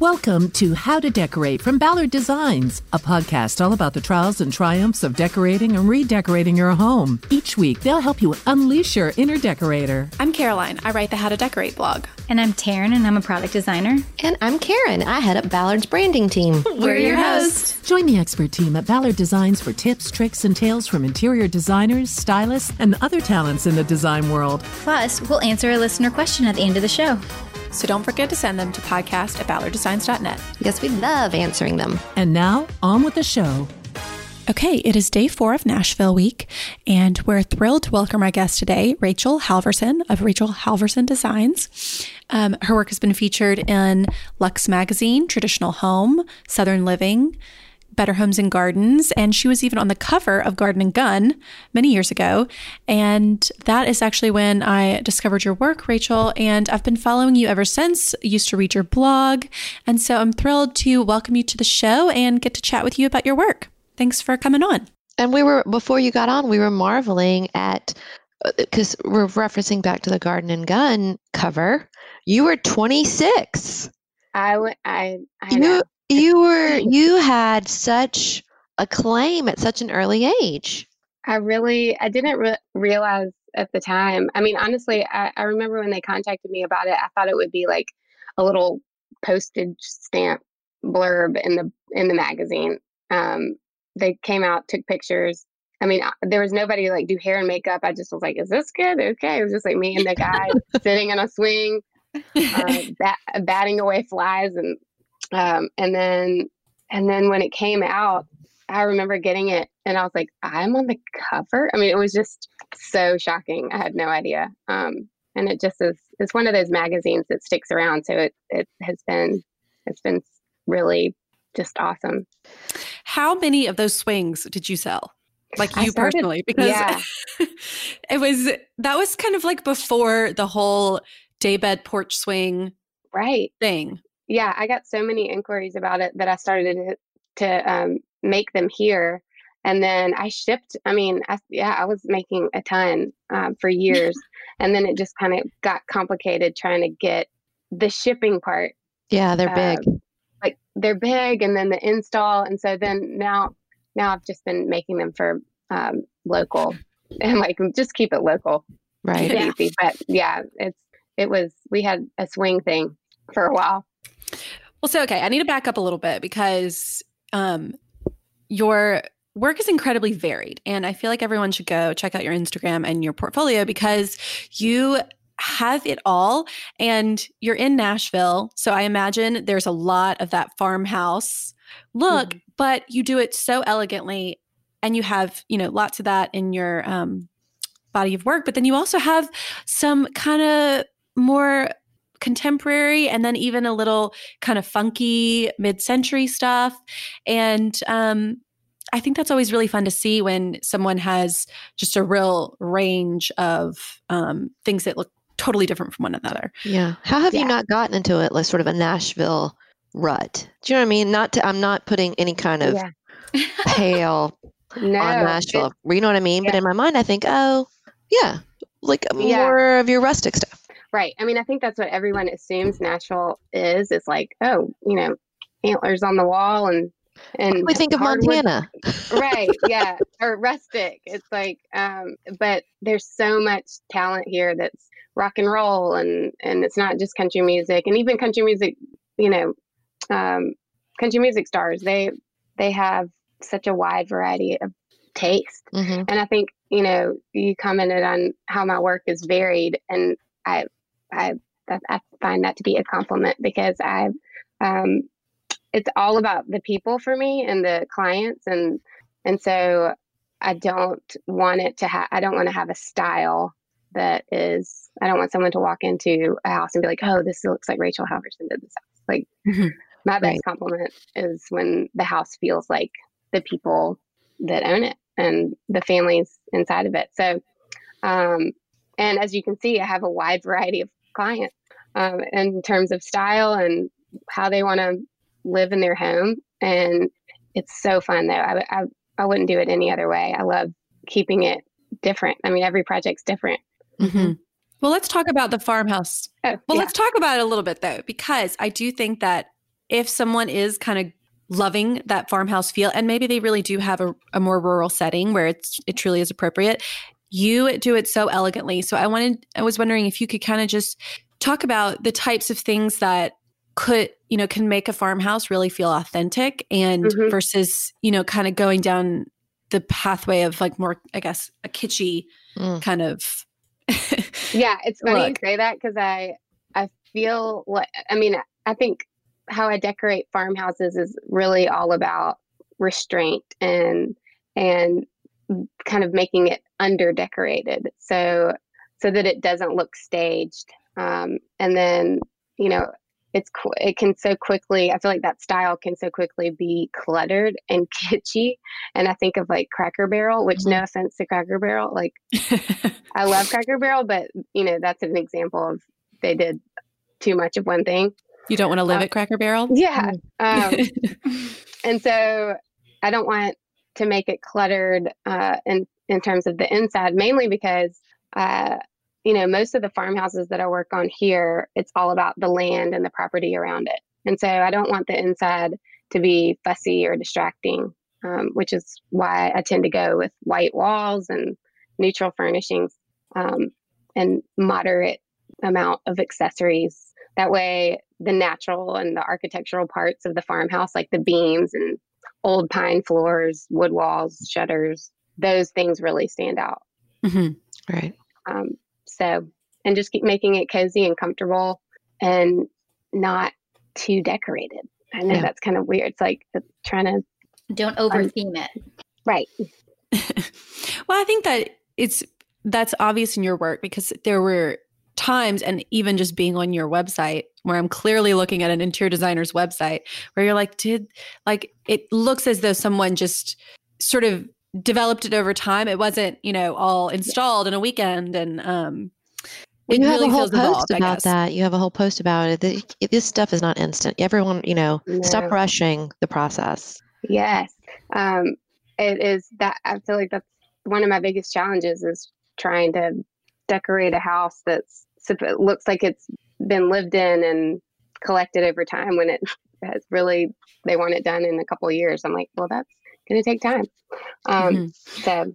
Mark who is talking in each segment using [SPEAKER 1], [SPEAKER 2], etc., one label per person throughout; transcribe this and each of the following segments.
[SPEAKER 1] Welcome to How to Decorate from Ballard Designs, a podcast all about the trials and triumphs of decorating and redecorating your home. Each week, they'll help you unleash your inner decorator.
[SPEAKER 2] I'm Caroline. I write the How to Decorate blog.
[SPEAKER 3] And I'm Taryn, and I'm a product designer.
[SPEAKER 4] And I'm Karen. I head up Ballard's branding team.
[SPEAKER 2] We're, your hosts.
[SPEAKER 1] Join the expert team at Ballard Designs for tips, tricks, and tales from interior designers, stylists, and other talents in the design world.
[SPEAKER 3] Plus, we'll answer a listener question at the end of the show.
[SPEAKER 2] So don't forget to send them to podcast at ballarddesigns.net.
[SPEAKER 4] Yes, we love answering them.
[SPEAKER 1] And now, on with the show.
[SPEAKER 2] Okay, it is day four of Nashville week, and we're thrilled to welcome our guest today, Rachel Halvorson of Rachel Halvorson Designs. Um, her work has been featured in Luxe Magazine, Traditional Home, Southern Living, Better Homes and Gardens, and she was even on the cover of Garden and Gun many years ago. And that is actually when I discovered your work, Rachel, and I've been following you ever since. used to read your blog, and so I'm thrilled to welcome you to the show and get to chat with you about your work. Thanks for coming on.
[SPEAKER 4] And we were before you got on, we were marveling at uh, because we're referencing back to the Garden and Gun cover. You were 26.
[SPEAKER 5] I would. I. I
[SPEAKER 4] You
[SPEAKER 5] know.
[SPEAKER 4] You were you had such acclaim at such an early age.
[SPEAKER 5] I really. I didn't re- realize at the time. I mean, honestly, I, I remember when they contacted me about it. I thought it would be like a little postage stamp blurb in the in the magazine. Um, they came out, took pictures. I mean, there was nobody like do hair and makeup. I just was like, "Is this good?" Okay, it was just like me and the guy sitting in a swing, uh, bat- batting away flies, and um, and then and then when it came out, I remember getting it, and I was like, "I'm on the cover." I mean, it was just so shocking. I had no idea, um, and it just is. It's one of those magazines that sticks around, so it it has been it's been really just awesome.
[SPEAKER 2] How many of those swings did you sell? Like you
[SPEAKER 5] started-
[SPEAKER 2] personally? Because
[SPEAKER 5] yeah.
[SPEAKER 2] it was that was kind of like before the whole daybed porch swing
[SPEAKER 5] Right.
[SPEAKER 2] thing.
[SPEAKER 5] Yeah i got so many inquiries about it that i started to, to um, make them here and then i shipped i mean I, yeah i was making a ton um, for years and then it just kind of got complicated trying to get the shipping part
[SPEAKER 4] Yeah, they're big.
[SPEAKER 5] um, like they're big and then the install and so then now now i've just been making them for um, local and like just keep it local
[SPEAKER 4] right.
[SPEAKER 5] keep it easy but yeah it's it was we had a swing thing for a while
[SPEAKER 2] Well, so okay, I need to back up a little bit because um, your work is incredibly varied, and I feel like everyone should go check out your Instagram and your portfolio because you have it all, and you're in Nashville, so I imagine there's a lot of that farmhouse look, but you do it so elegantly, and you have you know lots of that in your um, body of work, but then you also have some kind of more contemporary and then even a little kind of funky mid-century stuff and um I think that's always really fun to see when someone has just a real range of um, things that look totally different from one another.
[SPEAKER 4] Yeah. How have you not gotten into it like sort of a Nashville rut? Do you know what I mean? Not to, I'm not putting any kind of
[SPEAKER 5] Yeah.
[SPEAKER 4] pale
[SPEAKER 5] no
[SPEAKER 4] on Nashville.
[SPEAKER 5] it-
[SPEAKER 4] you know what I mean? But in my mind, I think, oh, yeah, like
[SPEAKER 5] Yeah.
[SPEAKER 4] more of your rustic stuff.
[SPEAKER 5] Right. I mean i think that's what everyone assumes nashville is. It's like oh you know antlers on the wall and and
[SPEAKER 4] We think of Montana.
[SPEAKER 5] right. Yeah. Or rustic. It's like um but there's so much talent here that's rock and roll and and it's not just country music. And even country music you know um country music stars they they have such a wide variety of taste.
[SPEAKER 4] Hmm
[SPEAKER 5] and I think you know you commented on how my work is varied, and I I that, I find that to be a compliment because I um, it's all about the people for me and the clients, and and so I don't want it to have I don't want to have a style that is I don't want someone to walk into a house and be like, oh, this looks like Rachel Halvorson did this house. Like
[SPEAKER 2] Mhm.
[SPEAKER 5] my best
[SPEAKER 4] Right.
[SPEAKER 5] compliment is when the house feels like the people that own it and the families inside of it. So, um, and as you can see, I have a wide variety of clients um, in terms of style and how they want to live in their home. And it's so fun though. I, I, I wouldn't do it any other way. I love keeping it different. I mean, every project's different.
[SPEAKER 2] Mm-hmm. Well, let's talk about the farmhouse.
[SPEAKER 5] Oh,
[SPEAKER 2] Well,
[SPEAKER 5] yeah.
[SPEAKER 2] let's talk about it a little bit though, because I do think that if someone is kind of loving that farmhouse feel and maybe they really do have a, a more rural setting where it's it truly is appropriate you do it so elegantly so i wanted i was wondering if you could kind of just talk about the types of things that could you know can make a farmhouse really feel authentic and
[SPEAKER 5] Mhm.
[SPEAKER 2] versus you know kind of going down the pathway of like more i guess a kitschy
[SPEAKER 4] Mm.
[SPEAKER 2] kind of
[SPEAKER 5] Yeah, it's funny
[SPEAKER 2] Look.
[SPEAKER 5] you say that because I I feel like I mean I think how I decorate farmhouses is really all about restraint and and kind of making it under decorated so so that it doesn't look staged. Um, and then you know it's qu- it can so quickly I feel like that style can so quickly be cluttered and kitschy. And I think of like Cracker Barrel which no offense to Cracker Barrel like I love Cracker Barrel, but you know that's an example of they did too much of one thing.
[SPEAKER 2] you don't want to live
[SPEAKER 5] Uh,
[SPEAKER 2] at cracker barrel?
[SPEAKER 5] Yeah, um, and so I don't want to make it cluttered uh, in in terms of the inside, mainly because uh, you know most of the farmhouses that I work on here, it's all about the land and the property around it, and so I don't want the inside to be fussy or distracting, um, which is why I tend to go with white walls and neutral furnishings um, and moderate amount of accessories. That way, the natural and the architectural parts of the farmhouse, like the beams and old pine floors, wood walls, shutters, those things really stand out.
[SPEAKER 2] Mhm.
[SPEAKER 4] Right.
[SPEAKER 5] Um, so, and just keep making it cozy and comfortable and not too decorated. I know
[SPEAKER 4] Yeah.
[SPEAKER 5] that's kind of weird. It's like trying to,
[SPEAKER 3] Don't over theme it.
[SPEAKER 5] right.
[SPEAKER 2] well, I think that it's that's obvious in your work because there were times and even just being on your website where I'm clearly looking at an interior designer's website where you're like, did like it looks as though someone just sort of developed it over time. It wasn't, you know, all installed in a weekend and um
[SPEAKER 4] Well,
[SPEAKER 2] it
[SPEAKER 4] you have
[SPEAKER 2] really
[SPEAKER 4] a whole
[SPEAKER 2] feels
[SPEAKER 4] post
[SPEAKER 2] evolved, I
[SPEAKER 4] about
[SPEAKER 2] guess.
[SPEAKER 4] that. You have a whole post about it. Th- This stuff is not instant. Everyone, you know, stop rushing the process.
[SPEAKER 5] Yes. Um, it is that I feel like that's one of my biggest challenges is trying to decorate a house that's sup- it looks like it's been lived in and collected over time when it has really they want it done in a couple of years. I'm like, well, that's going to take time. Um,
[SPEAKER 2] Mhm.
[SPEAKER 5] So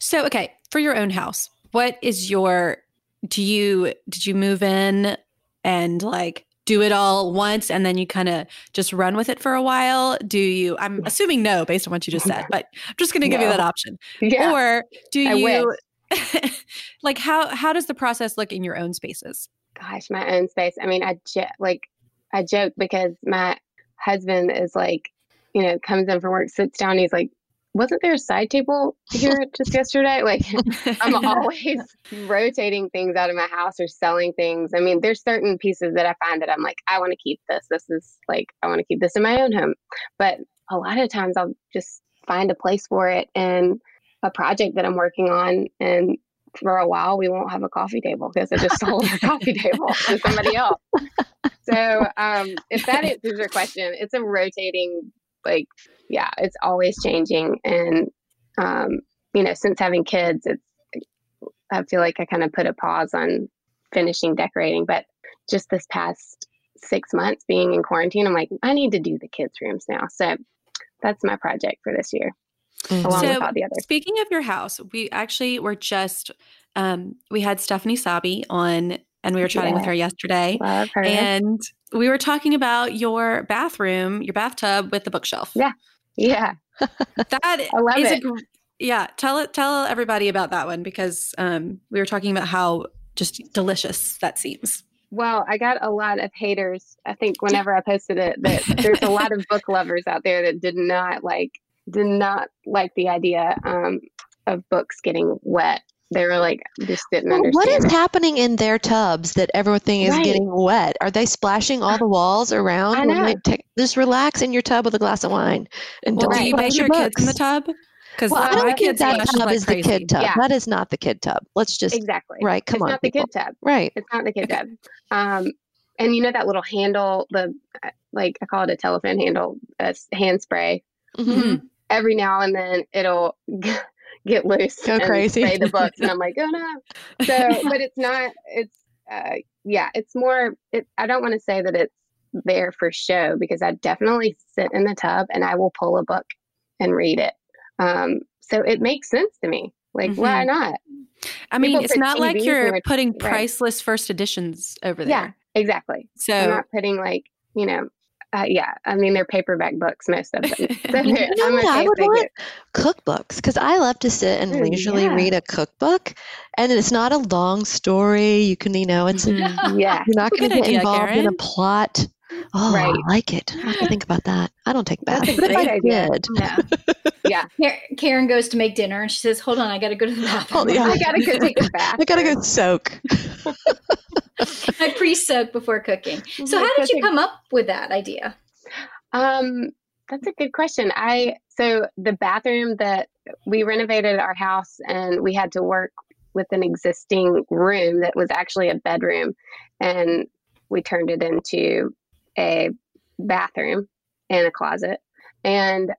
[SPEAKER 2] So, okay, for your own house, what is your do you did you move in and like do it all once and then you kind of just run with it for a while? Do you I'm assuming no based on what you just said, but I'm just going to give you that option.
[SPEAKER 5] yeah,
[SPEAKER 2] Or do
[SPEAKER 5] I
[SPEAKER 2] you like how how does the process look in your own spaces?
[SPEAKER 5] gosh, my own space. I mean, I jo- like I joke because my husband is like, you know, comes in from work, sits down, he's like, "Wasn't there a side table here just yesterday?" Like, I'm always rotating things out of my house or selling things. I mean, there's certain pieces that I find that I'm like, I want to keep this. This is like, I want to keep this in my own home. But a lot of times I'll just find a place for it and a project that I'm working on. And for a while, we won't have a coffee table because I just sold a coffee table to somebody else. So, um, if that answers your question, it's a rotating, like, yeah, it's always changing. And, um, you know, since having kids, it's, I feel like I kind of put a pause on finishing decorating. But just this past six months being in quarantine, I'm like, I need to do the kids' rooms now. So that's my project for this year. Along
[SPEAKER 2] So,
[SPEAKER 5] with all the others.
[SPEAKER 2] Speaking of your house, we actually were just um we had Stephanie Sabbe on and we were chatting with her yesterday
[SPEAKER 5] Love her.
[SPEAKER 2] and we were talking about your bathroom, your bathtub with the bookshelf.
[SPEAKER 5] Yeah. yeah.
[SPEAKER 2] That
[SPEAKER 5] I love
[SPEAKER 2] is
[SPEAKER 5] it.
[SPEAKER 2] a gr- yeah, tell it tell everybody about that one because um we were talking about how just delicious that seems.
[SPEAKER 5] Well, I got a lot of haters. I think whenever I posted it, that there's a lot of book lovers out there that did not like did not like the idea um, of books getting wet. They were like, just didn't
[SPEAKER 4] Well,
[SPEAKER 5] understand.
[SPEAKER 4] what is
[SPEAKER 5] it.
[SPEAKER 4] happening in their tubs that everything is
[SPEAKER 5] Right.
[SPEAKER 4] getting wet? Are they splashing all the walls around?
[SPEAKER 5] I know.
[SPEAKER 4] take- just relax in your tub with a glass of wine and
[SPEAKER 2] Well,
[SPEAKER 4] don't
[SPEAKER 2] do you
[SPEAKER 4] splash
[SPEAKER 2] make your kids in the tub? Because
[SPEAKER 4] Well, I
[SPEAKER 5] my
[SPEAKER 4] don't think
[SPEAKER 2] kids
[SPEAKER 4] that tub
[SPEAKER 2] like
[SPEAKER 4] is the kid tub.
[SPEAKER 5] Yeah.
[SPEAKER 4] That is not the kid tub. Let's just
[SPEAKER 5] Exactly.
[SPEAKER 4] right. Come on.
[SPEAKER 5] it's
[SPEAKER 4] on,
[SPEAKER 5] not the kid tub.
[SPEAKER 4] Right.
[SPEAKER 5] It's not the kid tub. Um, and you know that little handle, the uh, like I call it a telephone handle, a s- hand spray.
[SPEAKER 4] Mhm.
[SPEAKER 5] Every now and then it'll get loose,
[SPEAKER 4] Go
[SPEAKER 5] and
[SPEAKER 4] crazy.
[SPEAKER 5] spray the books, and I'm like, oh no. So, but it's not. It's uh, yeah. It's more. It, I don't want to say that it's there for show because I definitely sit in the tub and I will pull a book and read it. Um, so it makes sense to me. Like, why
[SPEAKER 2] Mhm.
[SPEAKER 5] not?
[SPEAKER 2] I mean,
[SPEAKER 5] People
[SPEAKER 2] it's not like you're putting
[SPEAKER 5] right.
[SPEAKER 2] priceless first editions over there.
[SPEAKER 5] Yeah, exactly. I'm
[SPEAKER 2] So
[SPEAKER 5] not putting like, you know, uh, yeah, I mean, they're paperback books, most of them. So
[SPEAKER 4] You know
[SPEAKER 5] I'm
[SPEAKER 4] what I
[SPEAKER 5] okay if
[SPEAKER 4] would want?
[SPEAKER 5] get,
[SPEAKER 4] Cookbooks, because I love to sit and
[SPEAKER 5] Ooh,
[SPEAKER 4] leisurely
[SPEAKER 5] yeah.
[SPEAKER 4] read a cookbook, and it's not a long story. You can, you know, it's
[SPEAKER 2] Mhm.
[SPEAKER 5] yeah,
[SPEAKER 4] you're not going to get
[SPEAKER 2] idea,
[SPEAKER 4] involved in a plot. Oh,
[SPEAKER 5] Right.
[SPEAKER 4] I like it. I have to think about that. I don't take baths.
[SPEAKER 5] That's
[SPEAKER 4] baths,
[SPEAKER 5] a
[SPEAKER 4] but if
[SPEAKER 5] great
[SPEAKER 4] I
[SPEAKER 5] idea.
[SPEAKER 4] did,
[SPEAKER 3] Yeah.
[SPEAKER 5] yeah.
[SPEAKER 3] Karen goes to make dinner and she says, Hold on, I got to go to the bathroom.
[SPEAKER 4] Oh, yeah.
[SPEAKER 5] I gotta go take a bath.
[SPEAKER 4] I gotta go soak.
[SPEAKER 3] I pre soak before cooking. So, how did you come up with that idea?
[SPEAKER 5] Um, that's a good question. I so the bathroom that we renovated our house and we had to work with an existing room that was actually a bedroom and we turned it into a bathroom and a closet. And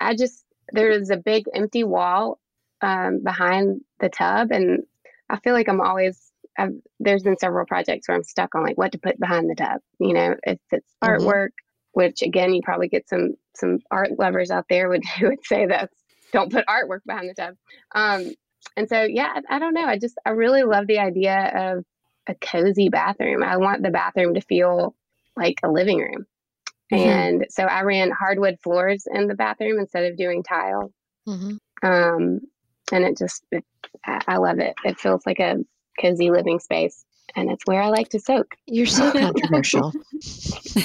[SPEAKER 5] I just there is a big empty wall um, behind the tub and I feel like I'm always I've, there's been several projects where I'm stuck on like what to put behind the tub. You know, if it's
[SPEAKER 4] Mhm.
[SPEAKER 5] artwork, which again you probably get some some art lovers out there would who would say that don't put artwork behind the tub. Um, and so yeah, I, I don't know. I just I really love the idea of a cozy bathroom. I want the bathroom to feel like a living room.
[SPEAKER 2] Mhm.
[SPEAKER 5] And so I ran hardwood floors in the bathroom instead of doing tile.
[SPEAKER 4] Mhm.
[SPEAKER 5] Um, and it just, it, I, I love it. It feels like a cozy living space. And it's where I like to soak.
[SPEAKER 4] You're so controversial.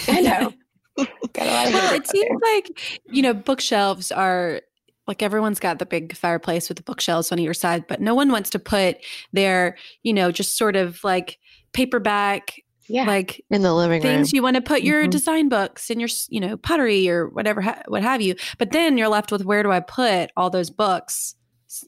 [SPEAKER 5] I know. Got a lot of
[SPEAKER 2] well, it seems
[SPEAKER 5] there.
[SPEAKER 2] like you know bookshelves are like everyone's got the big fireplace with the bookshelves on either side, but no one wants to put their you know just sort of like paperback
[SPEAKER 5] yeah.
[SPEAKER 2] like
[SPEAKER 4] In the living room.
[SPEAKER 2] things you want to put your
[SPEAKER 4] Mhm.
[SPEAKER 2] design books and your you know pottery or whatever ha- what have you but then you're left with where do i put all those books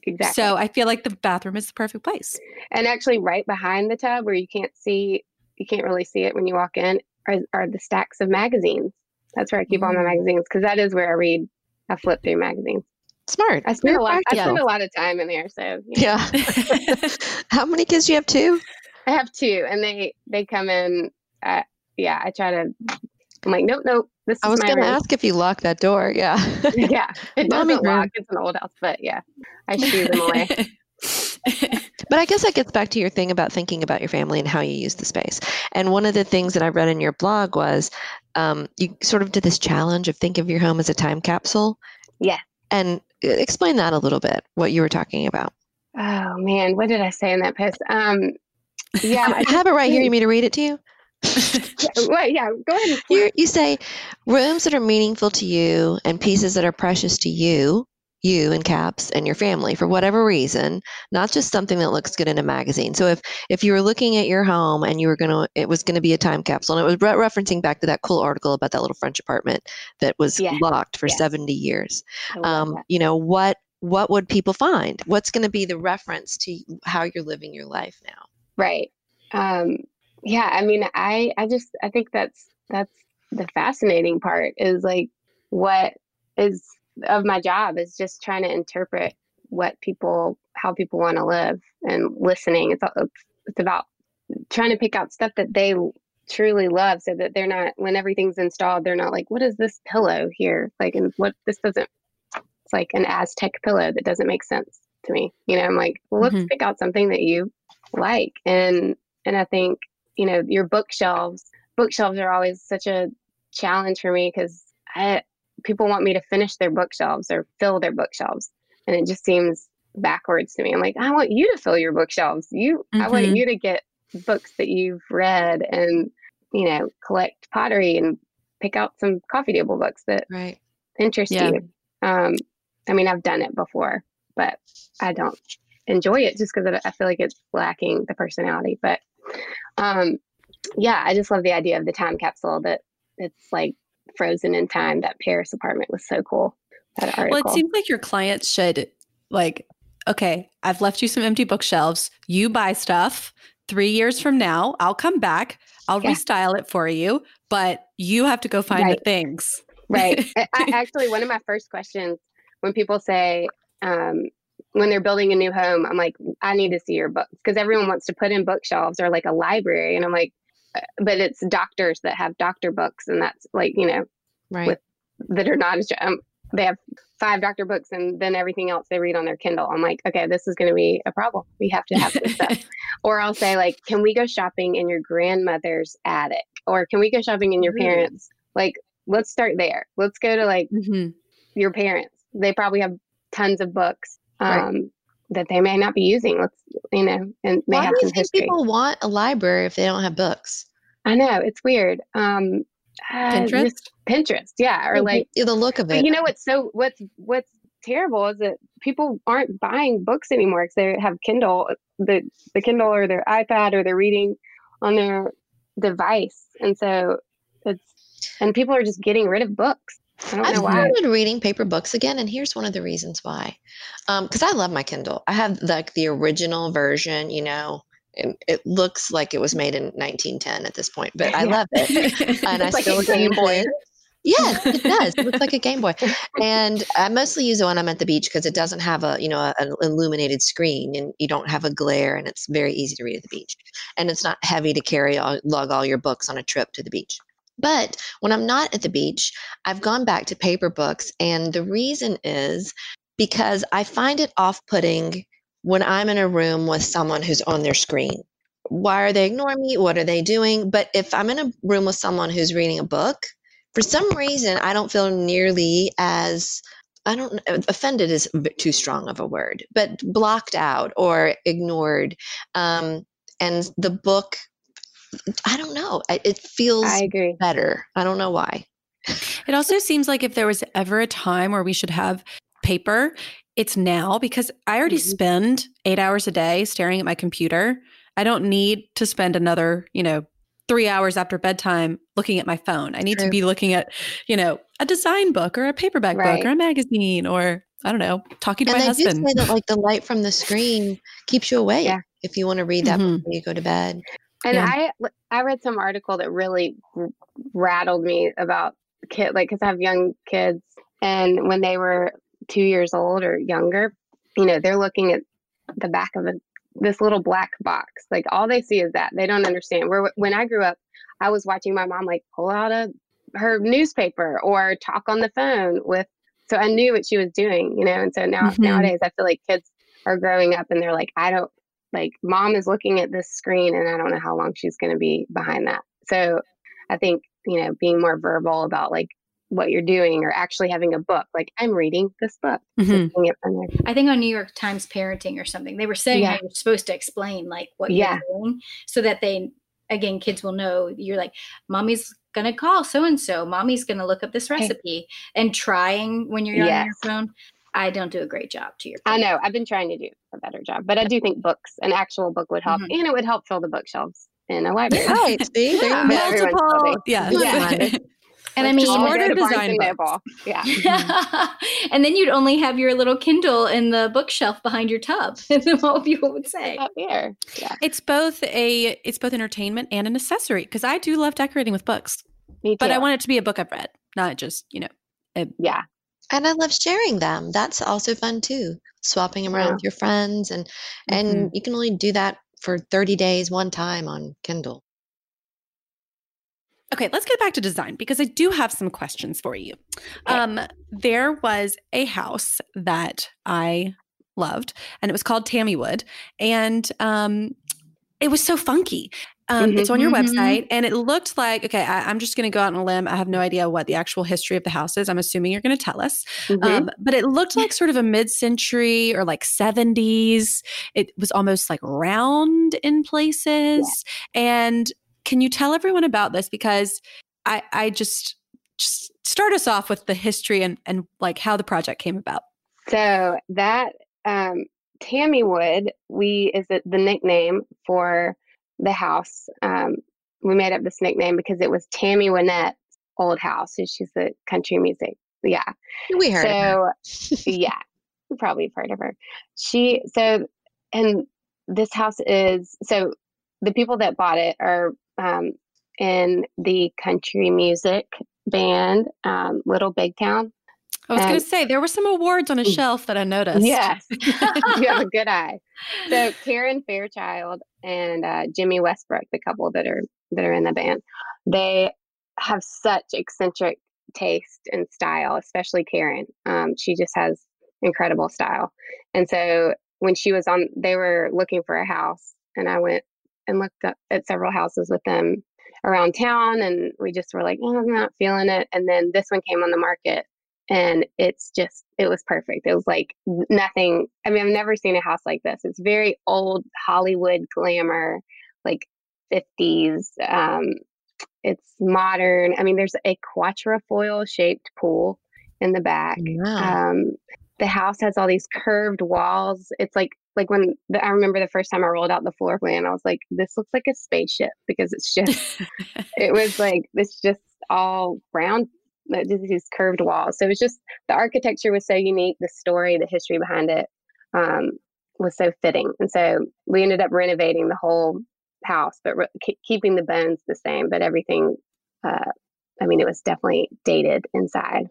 [SPEAKER 5] Exactly.
[SPEAKER 2] so i feel like the bathroom is the perfect place
[SPEAKER 5] and actually right behind the tub where you can't see, you can't really see it when you walk in are, are the stacks of magazines. That's where I keep all my
[SPEAKER 2] Mm.
[SPEAKER 5] magazines because that is where I read. I flip through magazines.
[SPEAKER 4] Smart.
[SPEAKER 5] I spend
[SPEAKER 4] Very
[SPEAKER 5] a lot. I spend a lot of time in there. So yeah.
[SPEAKER 4] Yeah. How many kids do you have? Two?
[SPEAKER 5] I have two, and they they come in. Uh, yeah, I try to. I'm like, nope, nope. This is
[SPEAKER 4] I was going to ask if you lock that door. Yeah.
[SPEAKER 5] yeah, it doesn't lock. It's an old house, but yeah, I shoo them away.
[SPEAKER 4] But I guess that gets back to your thing about thinking about your family and how you use the space. And one of the things that I read in your blog was um, you sort of did this challenge of think of your home as a time capsule.
[SPEAKER 5] Yeah.
[SPEAKER 4] And uh, explain that a little bit, what you were talking about.
[SPEAKER 5] Oh man, what did I say in that post? Um, yeah, I
[SPEAKER 4] have it right here. You mean to read it to you?
[SPEAKER 5] wait, yeah, go ahead. And
[SPEAKER 4] You, you say rooms that are meaningful to you and pieces that are precious to you, you in caps, and your family for whatever reason, not just something that looks good in a magazine. So if if you were looking at your home and you were gonna, it was gonna be a time capsule, and it was re- referencing back to that cool article about that little French apartment that was locked for seventy years. Um, you know what? What would people find? What's going to be the reference to how you're living your life now?
[SPEAKER 5] Right. Um, yeah, I mean, I I just I think that's that's the fascinating part is like what is of my job is just trying to interpret what people how people want to live and listening. It's all- it's about trying to pick out stuff that they truly love so that they're not when everything's installed they're not like what is this pillow here like and what this doesn't it's like an aztec pillow that doesn't make sense to me you know i'm like well let's
[SPEAKER 2] Mhm.
[SPEAKER 5] pick out something that you like and and i think you know your bookshelves bookshelves are always such a challenge for me because i people want me to finish their bookshelves or fill their bookshelves and it just seems backwards to me i'm like i want you to fill your bookshelves you i want
[SPEAKER 2] Mhm.
[SPEAKER 5] you to get books that you've read and you know collect pottery and pick out some coffee table books that
[SPEAKER 4] Right.
[SPEAKER 5] interest
[SPEAKER 2] Yeah.
[SPEAKER 5] you um i mean i've done it before but i don't enjoy it just because i feel like it's lacking the personality but um yeah i just love the idea of the time capsule that it's like frozen in time. That paris apartment was so cool. That article
[SPEAKER 2] well it seems like your clients should like okay i've left you some empty bookshelves. You buy stuff. Three years from now i'll come back. I'll
[SPEAKER 5] Yeah.
[SPEAKER 2] restyle it for you but you have to go find
[SPEAKER 5] Right.
[SPEAKER 2] the things.
[SPEAKER 5] Right. I, I actually one of my first questions when people say um, when they're building a new home i'm like i need to see your books because everyone wants to put in bookshelves or like a library and i'm like uh, but it's doctors that have doctor books, and that's like you know
[SPEAKER 4] Right.
[SPEAKER 5] With- that are not as um, they have five doctor books and then everything else they read on their Kindle. I'm like, okay, this is going to be a problem. We have to have this stuff. Or I'll say like, can we go shopping in your grandmother's attic? Or can we go shopping in your parents? Like, let's start there. Let's go to like
[SPEAKER 2] Mhm.
[SPEAKER 5] your parents. They probably have tons of books um,
[SPEAKER 4] Right.
[SPEAKER 5] that they may not be using. Let's you know, and may
[SPEAKER 4] Why
[SPEAKER 5] have
[SPEAKER 4] do you
[SPEAKER 5] some
[SPEAKER 4] think
[SPEAKER 5] history.
[SPEAKER 4] people want a library if they don't have books?
[SPEAKER 5] I know it's weird. Um, uh,
[SPEAKER 2] Pinterest?
[SPEAKER 5] just Pinterest, yeah, or like
[SPEAKER 4] the look of
[SPEAKER 5] But
[SPEAKER 4] it.
[SPEAKER 5] you know what's so what's what's terrible is that people aren't buying books anymore because they have Kindle, the the Kindle or their iPad or they're reading on their device, and so it's and people are just getting rid of books. I don't
[SPEAKER 4] I've
[SPEAKER 5] know why.
[SPEAKER 4] started reading paper books again, and here's one of the reasons why. Um, because I love my Kindle. I have like the original version. You know, it, it looks like it was made in 1910 at this point, but I
[SPEAKER 5] Yeah.
[SPEAKER 4] love it, and I
[SPEAKER 5] It's like
[SPEAKER 4] still
[SPEAKER 5] a Game
[SPEAKER 4] use
[SPEAKER 5] Boy.
[SPEAKER 4] it. Yes, it does. It looks like a Game Boy, and I mostly use it when I'm at the beach because it doesn't have a you know a- an illuminated screen, and you don't have a glare, and it's very easy to read at the beach, and it's not heavy to carry all, lug all your books on a trip to the beach. But when I'm not at the beach, I've gone back to paper books, and the reason is because I find it off putting when I'm in a room with someone who's on their screen. Why are they ignoring me? What are they doing? But if I'm in a room with someone who's reading a book, for some reason, I don't feel nearly as I don't offended is a bit too strong of a word, but blocked out or ignored. Um, and the book, I don't know, it it feels
[SPEAKER 5] I agree.
[SPEAKER 4] better. I don't know why.
[SPEAKER 2] It also seems like if there was ever a time where we should have paper, it's now because I already
[SPEAKER 5] Mhm.
[SPEAKER 2] spend eight hours a day staring at my computer. I don't need to spend another, you know, three hours after bedtime looking at my phone. I need to be looking at, you know, a design book or a paperback
[SPEAKER 5] Right.
[SPEAKER 2] book or a magazine or I don't know, talking to
[SPEAKER 4] and
[SPEAKER 2] my
[SPEAKER 4] they
[SPEAKER 2] husband.
[SPEAKER 4] do say that like the light from the screen keeps you awake
[SPEAKER 5] Yeah.
[SPEAKER 4] if you want to read that
[SPEAKER 2] Mhm.
[SPEAKER 4] before you go to bed.
[SPEAKER 5] And
[SPEAKER 2] Yeah.
[SPEAKER 5] I I read some article that really rattled me about kid like because I have young kids and when they were two years old or younger, you know, they're looking at the back of a, this little black box. Like all they see is that they don't understand. Where when I grew up, I was watching my mom like pull out a her newspaper or talk on the phone with. So I knew what she was doing, you know. And so now
[SPEAKER 2] Mhm.
[SPEAKER 5] nowadays, I feel like kids are growing up and they're like, I don't like mom is looking at this screen and I don't know how long she's going to be behind that. So I think, you know, being more verbal about like what you're doing or actually having a book, like I'm reading this book,
[SPEAKER 2] Mhm.
[SPEAKER 5] there.
[SPEAKER 3] I think on New York Times Parenting or something, they were saying
[SPEAKER 5] Yeah.
[SPEAKER 3] you're supposed to explain like what
[SPEAKER 5] Yeah.
[SPEAKER 3] you're doing so that they, again, kids will know you're like, mommy's going to call so and so, mommy's going to look up this
[SPEAKER 5] Okay.
[SPEAKER 3] recipe and trying when you're on your phone. I don't do a great job to your
[SPEAKER 5] I know I've been trying to do a better job, but I do think books, an actual book would help,
[SPEAKER 3] Mhm.
[SPEAKER 5] and it would help fill the bookshelves in a library.
[SPEAKER 4] Right. See, there
[SPEAKER 5] Yeah.
[SPEAKER 4] you go.
[SPEAKER 2] Multiple,
[SPEAKER 5] building.
[SPEAKER 2] yes.
[SPEAKER 5] Yeah.
[SPEAKER 3] And I mean,
[SPEAKER 2] order
[SPEAKER 5] go to Barnes
[SPEAKER 2] design
[SPEAKER 5] and
[SPEAKER 2] books.
[SPEAKER 5] Noble. Yeah.
[SPEAKER 3] and then you'd only have your little Kindle in the bookshelf behind your tub. And then what people would say.
[SPEAKER 5] Up here. Yeah.
[SPEAKER 2] It's both a it's both entertainment and an accessory because I do love decorating with books,
[SPEAKER 5] Me too.
[SPEAKER 2] but I want it to be a book I've read, not just you know.
[SPEAKER 5] yeah.
[SPEAKER 4] And I love sharing them. That's also fun too. Swapping them around with your friends and and you can only do that for 30 days one time on Kindle.
[SPEAKER 2] Okay, let's get back to design because I do have some questions for you.
[SPEAKER 5] Okay.
[SPEAKER 2] Um, there was a house that I loved, and it was called Tammywood, and um, it was so funky. Um, It's on your
[SPEAKER 3] Mhm.
[SPEAKER 2] website, and it looked like okay. I, I'm just going to go out on a limb. I have no idea what the actual history of the house is. I'm assuming you're going to tell us,
[SPEAKER 5] Mhm.
[SPEAKER 2] um, but it looked like sort of a mid-century or like 70s. It was almost like round in places. And can you tell everyone about this? Because I, I just just start us off with the history and and like how the project came about.
[SPEAKER 5] So that um, Tammy Wood, we is it the nickname for the house. Um, we made up this nickname because it was Tammy Wynette's old house. and she's the country music. Yeah.
[SPEAKER 4] We heard
[SPEAKER 5] so yeah, you probably have heard of her. She so and this house is so the people that bought it are um, in the country music band um, Little Big Town.
[SPEAKER 2] I was going to say there were some awards on a shelf that I noticed.
[SPEAKER 5] Yes, you have a good eye. So Karen Fairchild and uh, Jimmy Westbrook, the couple that are that are in the band. They have such eccentric taste and style, especially Karen. Um, she just has incredible style. And so when she was on, they were looking for a house, and I went and looked up at several houses with them around town, and we just were like, oh, I'm not feeling it. And then this one came on the market, and it's just it was perfect. It was like nothing. I mean, I've never seen a house like this. It's very old Hollywood glamour, like 50s. Um, it's modern. I mean, there's a quatrefoil shaped pool in the back.
[SPEAKER 4] Wow.
[SPEAKER 5] Um, the house has all these curved walls. It's like like when the, I remember the first time I rolled out the floor plan, I was like, "This looks like a spaceship" because it's just it was like it's just all round these curved walls. So it was just the architecture was so unique, the story, the history behind it um, was so fitting, and so we ended up renovating the whole house, but re- keeping the bones the same, but everything. Uh, I mean, it was definitely dated inside.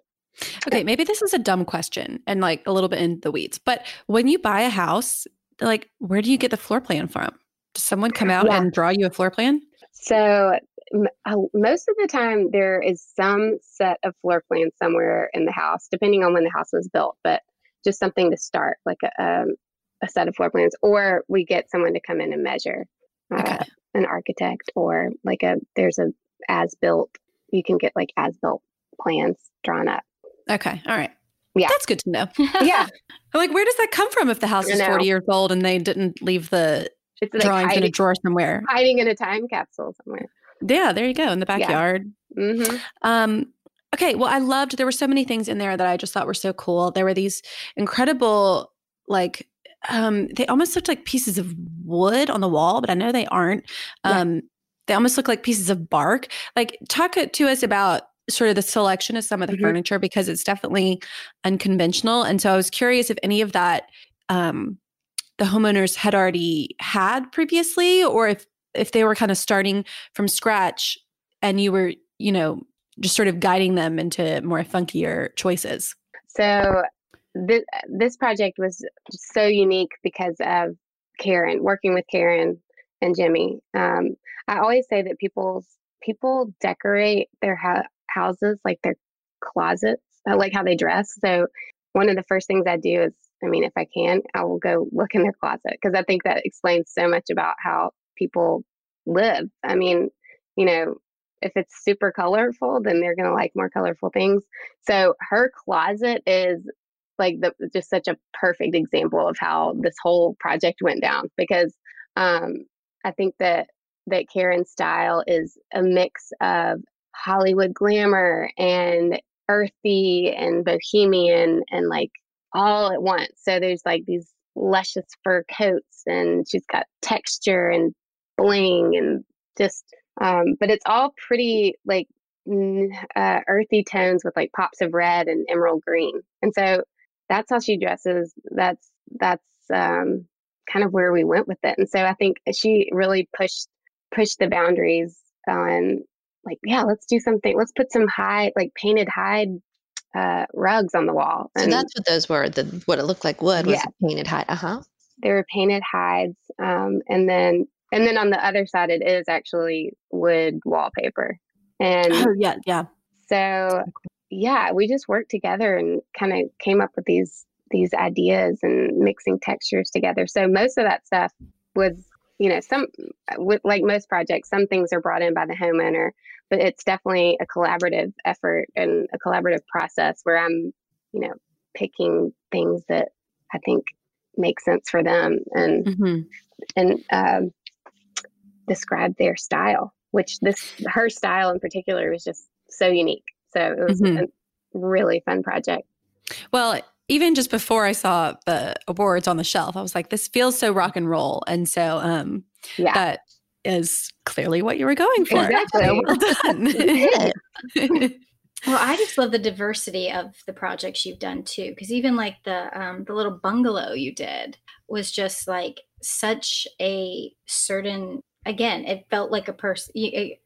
[SPEAKER 2] Okay, maybe this is a dumb question and like a little bit in the weeds, but when you buy a house, like where do you get the floor plan from? Does someone come out yeah. and draw you a floor plan?
[SPEAKER 5] So most of the time there is some set of floor plans somewhere in the house, depending on when the house was built, but just something to start, like a, um, a set of floor plans, or we get someone to come in and measure, uh, okay. an architect, or like a there's a as built. You can get like as built plans drawn up.
[SPEAKER 2] Okay. All right.
[SPEAKER 5] Yeah.
[SPEAKER 2] That's good to know.
[SPEAKER 5] yeah.
[SPEAKER 2] I'm like, where does that come from if the house is 40 years old and they didn't leave the it's like drawings hiding, in a drawer somewhere?
[SPEAKER 5] Hiding in a time capsule somewhere.
[SPEAKER 2] Yeah, there you go, in the backyard.
[SPEAKER 5] Yeah. Mm-hmm.
[SPEAKER 2] Um, okay. Well, I loved, there were so many things in there that I just thought were so cool. There were these incredible, like, um, they almost looked like pieces of wood on the wall, but I know they aren't. Um, yeah. They almost look like pieces of bark. Like, talk to us about sort of the selection of some of the mm-hmm. furniture because it's definitely unconventional. And so I was curious if any of that um, the homeowners had already had previously, or if if they were kind of starting from scratch and you were, you know, just sort of guiding them into more funkier choices.
[SPEAKER 5] So this this project was so unique because of Karen working with Karen and Jimmy. Um, I always say that people's people decorate their ha- houses like their closets. I like how they dress. So one of the first things I do is, I mean, if I can, I will go look in their closet because I think that explains so much about how people live. I mean, you know, if it's super colorful, then they're going to like more colorful things. So her closet is like the just such a perfect example of how this whole project went down because um, I think that that Karen's style is a mix of Hollywood glamour and earthy and bohemian and like all at once. So there's like these luscious fur coats and she's got texture and bling and just um but it's all pretty like uh, earthy tones with like pops of red and emerald green. And so that's how she dresses. That's that's um kind of where we went with it. And so I think she really pushed pushed the boundaries on like, yeah, let's do something. Let's put some hide, like painted hide uh, rugs on the wall.
[SPEAKER 4] And so that's what those were. The what it looked like wood was yeah. painted hide. Uh huh.
[SPEAKER 5] They were painted hides, um, and then and then on the other side, it is actually wood wallpaper. And
[SPEAKER 2] oh yeah, yeah.
[SPEAKER 5] So yeah, we just worked together and kind of came up with these these ideas and mixing textures together. So most of that stuff was you know, some with like most projects, some things are brought in by the homeowner, but it's definitely a collaborative effort and a collaborative process where I'm, you know, picking things that I think make sense for them and mm-hmm. and um, describe their style. Which this her style in particular was just so unique. So it was mm-hmm. a really fun project.
[SPEAKER 2] Well, even just before I saw the awards on the shelf, I was like, this feels so rock and roll. And so um, yeah. that is clearly what you were going for.
[SPEAKER 5] Exactly.
[SPEAKER 2] So well done.
[SPEAKER 3] well, I just love the diversity of the projects you've done too. Because even like the um, the little bungalow you did was just like such a certain again it felt like a person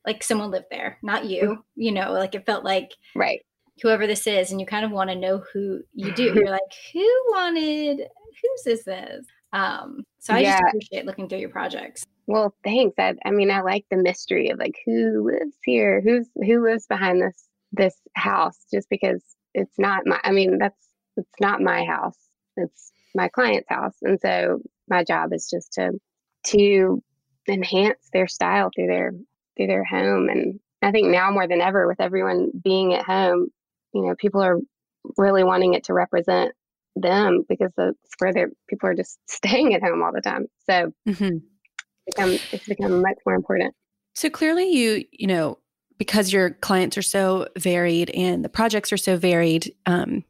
[SPEAKER 3] like someone lived there not you mm-hmm. you know like it felt like
[SPEAKER 5] right
[SPEAKER 3] whoever this is and you kind of want to know who you do you're like who wanted whose is this um so i yeah. just appreciate looking through your projects
[SPEAKER 5] Well, thanks. I, I mean, I like the mystery of like who lives here, who's who lives behind this this house, just because it's not my. I mean, that's it's not my house. It's my client's house, and so my job is just to to enhance their style through their through their home. And I think now more than ever, with everyone being at home, you know, people are really wanting it to represent them because it's where they people are just staying at home all the time. So mm-hmm. it's, become, it's become much more important.
[SPEAKER 2] So clearly, you you know because your clients are so varied and the projects are so varied. Um,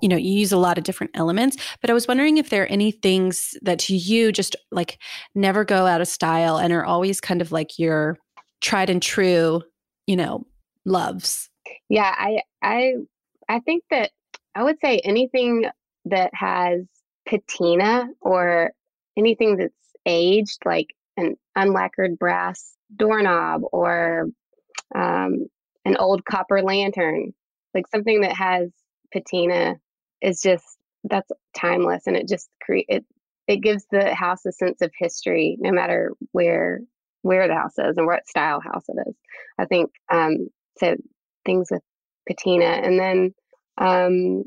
[SPEAKER 2] you know, you use a lot of different elements, but I was wondering if there are any things that to you just like never go out of style and are always kind of like your tried and true, you know, loves.
[SPEAKER 5] Yeah, I I I think that I would say anything that has patina or anything that's aged, like an unlacquered brass doorknob or um, an old copper lantern, like something that has patina is just that's timeless and it just create it it gives the house a sense of history no matter where where the house is and what style house it is. I think um so things with patina and then um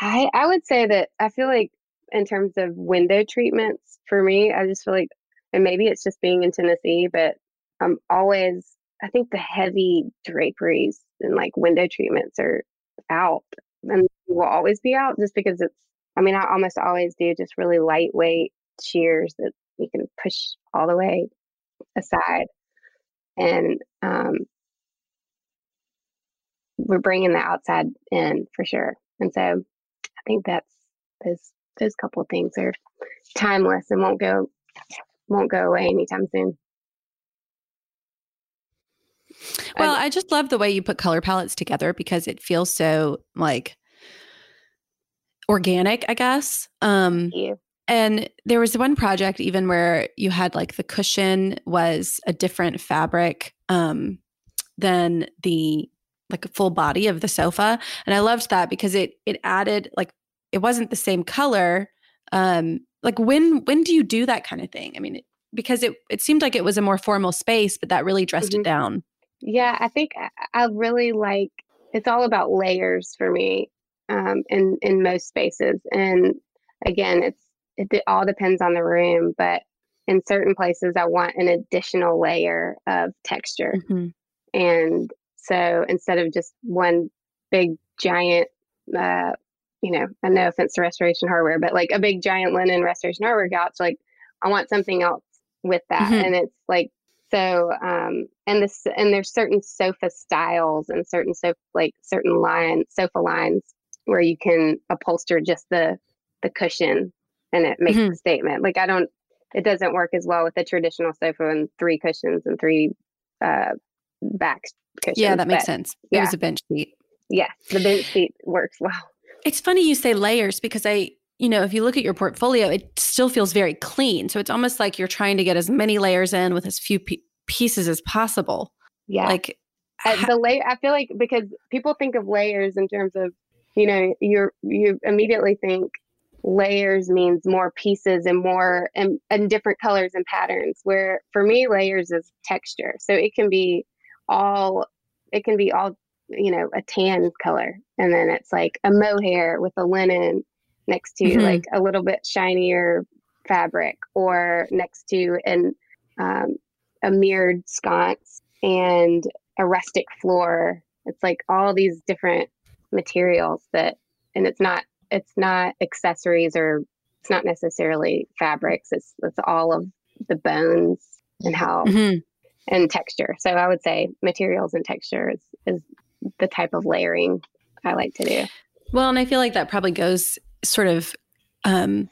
[SPEAKER 5] i i would say that i feel like in terms of window treatments for me i just feel like and maybe it's just being in tennessee but i'm always i think the heavy draperies and like window treatments are out and will always be out just because it's I mean I almost always do just really lightweight sheers that you can push all the way aside and um, we're bringing the outside in for sure and so I think that's those those couple of things are timeless and won't go won't go away anytime soon.
[SPEAKER 2] Well, I just love the way you put color palettes together because it feels so like organic, I guess. Um and there was one project even where you had like the cushion was a different fabric um than the like a full body of the sofa. And I loved that because it it added like it wasn't the same color. Um like when when do you do that kind of thing? I mean, because it it seemed like it was a more formal space, but that really dressed mm-hmm. it down.
[SPEAKER 5] Yeah, I think I really like it's all about layers for me um, in in most spaces. And again, it's it, all depends on the room, but in certain places, I want an additional layer of texture. Mm-hmm. And so instead of just one big giant, uh, you know, I no offense to restoration hardware, but like a big giant linen restoration hardware couch, like I want something else with that. Mm-hmm. And it's like so, um, and this, and there's certain sofa styles and certain sofa, like certain line sofa lines where you can upholster just the the cushion and it makes mm-hmm. a statement. Like I don't, it doesn't work as well with the traditional sofa and three cushions and three uh, back cushions.
[SPEAKER 2] Yeah, that makes but, sense. It was a bench seat.
[SPEAKER 5] Yes, the bench seat works well.
[SPEAKER 2] It's funny you say layers because I you know, if you look at your portfolio, it still feels very clean. So it's almost like you're trying to get as many layers in with as few pieces as possible.
[SPEAKER 5] Yeah.
[SPEAKER 2] Like
[SPEAKER 5] uh, the layer, I feel like because people think of layers in terms of, you know, you're, you immediately think layers means more pieces and more and, and different colors and patterns where for me layers is texture. So it can be all, it can be all, you know, a tan color. And then it's like a mohair with a linen next to mm-hmm. like a little bit shinier fabric or next to an um, a mirrored sconce and a rustic floor it's like all these different materials that and it's not it's not accessories or it's not necessarily fabrics it's it's all of the bones and how mm-hmm. and texture so i would say materials and texture is, is the type of layering i like to do
[SPEAKER 2] well and i feel like that probably goes sort of um,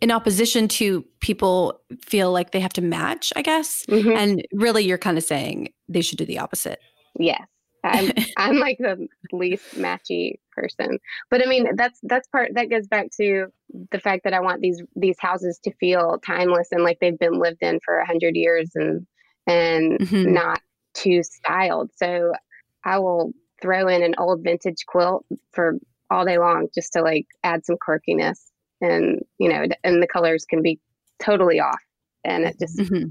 [SPEAKER 2] in opposition to people feel like they have to match, I guess. Mm-hmm. And really, you're kind of saying they should do the opposite.
[SPEAKER 5] Yes. I'm, I'm like the least matchy person, but I mean that's that's part that goes back to the fact that I want these these houses to feel timeless and like they've been lived in for a hundred years and and mm-hmm. not too styled. So I will throw in an old vintage quilt for all day long just to like add some quirkiness and you know and the colors can be totally off and it just
[SPEAKER 2] hmm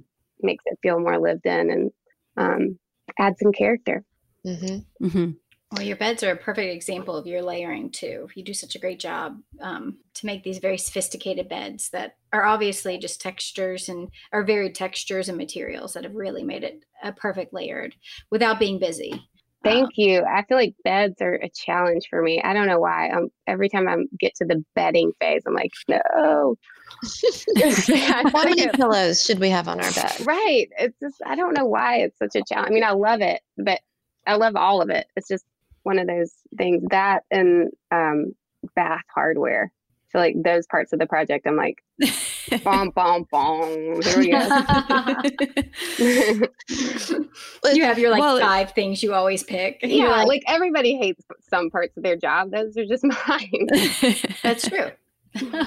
[SPEAKER 5] makes it feel more lived in and um, add some character.
[SPEAKER 4] Mm-hmm.
[SPEAKER 2] Mm-hmm.
[SPEAKER 3] Well, your beds are a perfect example of your layering too. You do such a great job um, to make these very sophisticated beds that are obviously just textures and are varied textures and materials that have really made it a perfect layered without being busy.
[SPEAKER 5] Thank
[SPEAKER 3] Um,
[SPEAKER 5] you. I feel like beds are a challenge for me. I don't know why. Um, every time I get to the bedding phase, I'm like, no.
[SPEAKER 4] How many pillows should we have on our bed?
[SPEAKER 5] right. It's just I don't know why it's such a challenge. I mean, I love it, but I love all of it. It's just one of those things that and um, bath hardware. So like those parts of the project, I'm like, bom bom bom. Here we go.
[SPEAKER 3] you have your like
[SPEAKER 2] Well,
[SPEAKER 3] five things you always pick.
[SPEAKER 5] yeah, like,
[SPEAKER 3] like,
[SPEAKER 5] everybody hates some parts of their job. Those are just mine.
[SPEAKER 3] that's true.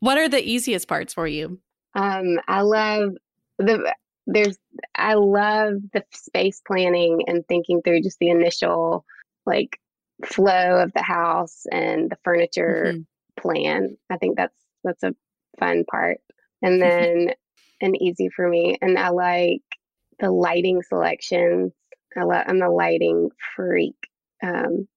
[SPEAKER 2] what are the easiest parts for you?
[SPEAKER 5] Um, I love the there's I love the space planning and thinking through just the initial like flow of the house and the furniture
[SPEAKER 2] Mhm.
[SPEAKER 5] plan. I think that's that's a fun part. And then and easy for me. And I like the lighting selections. I love I'm a lighting freak. Um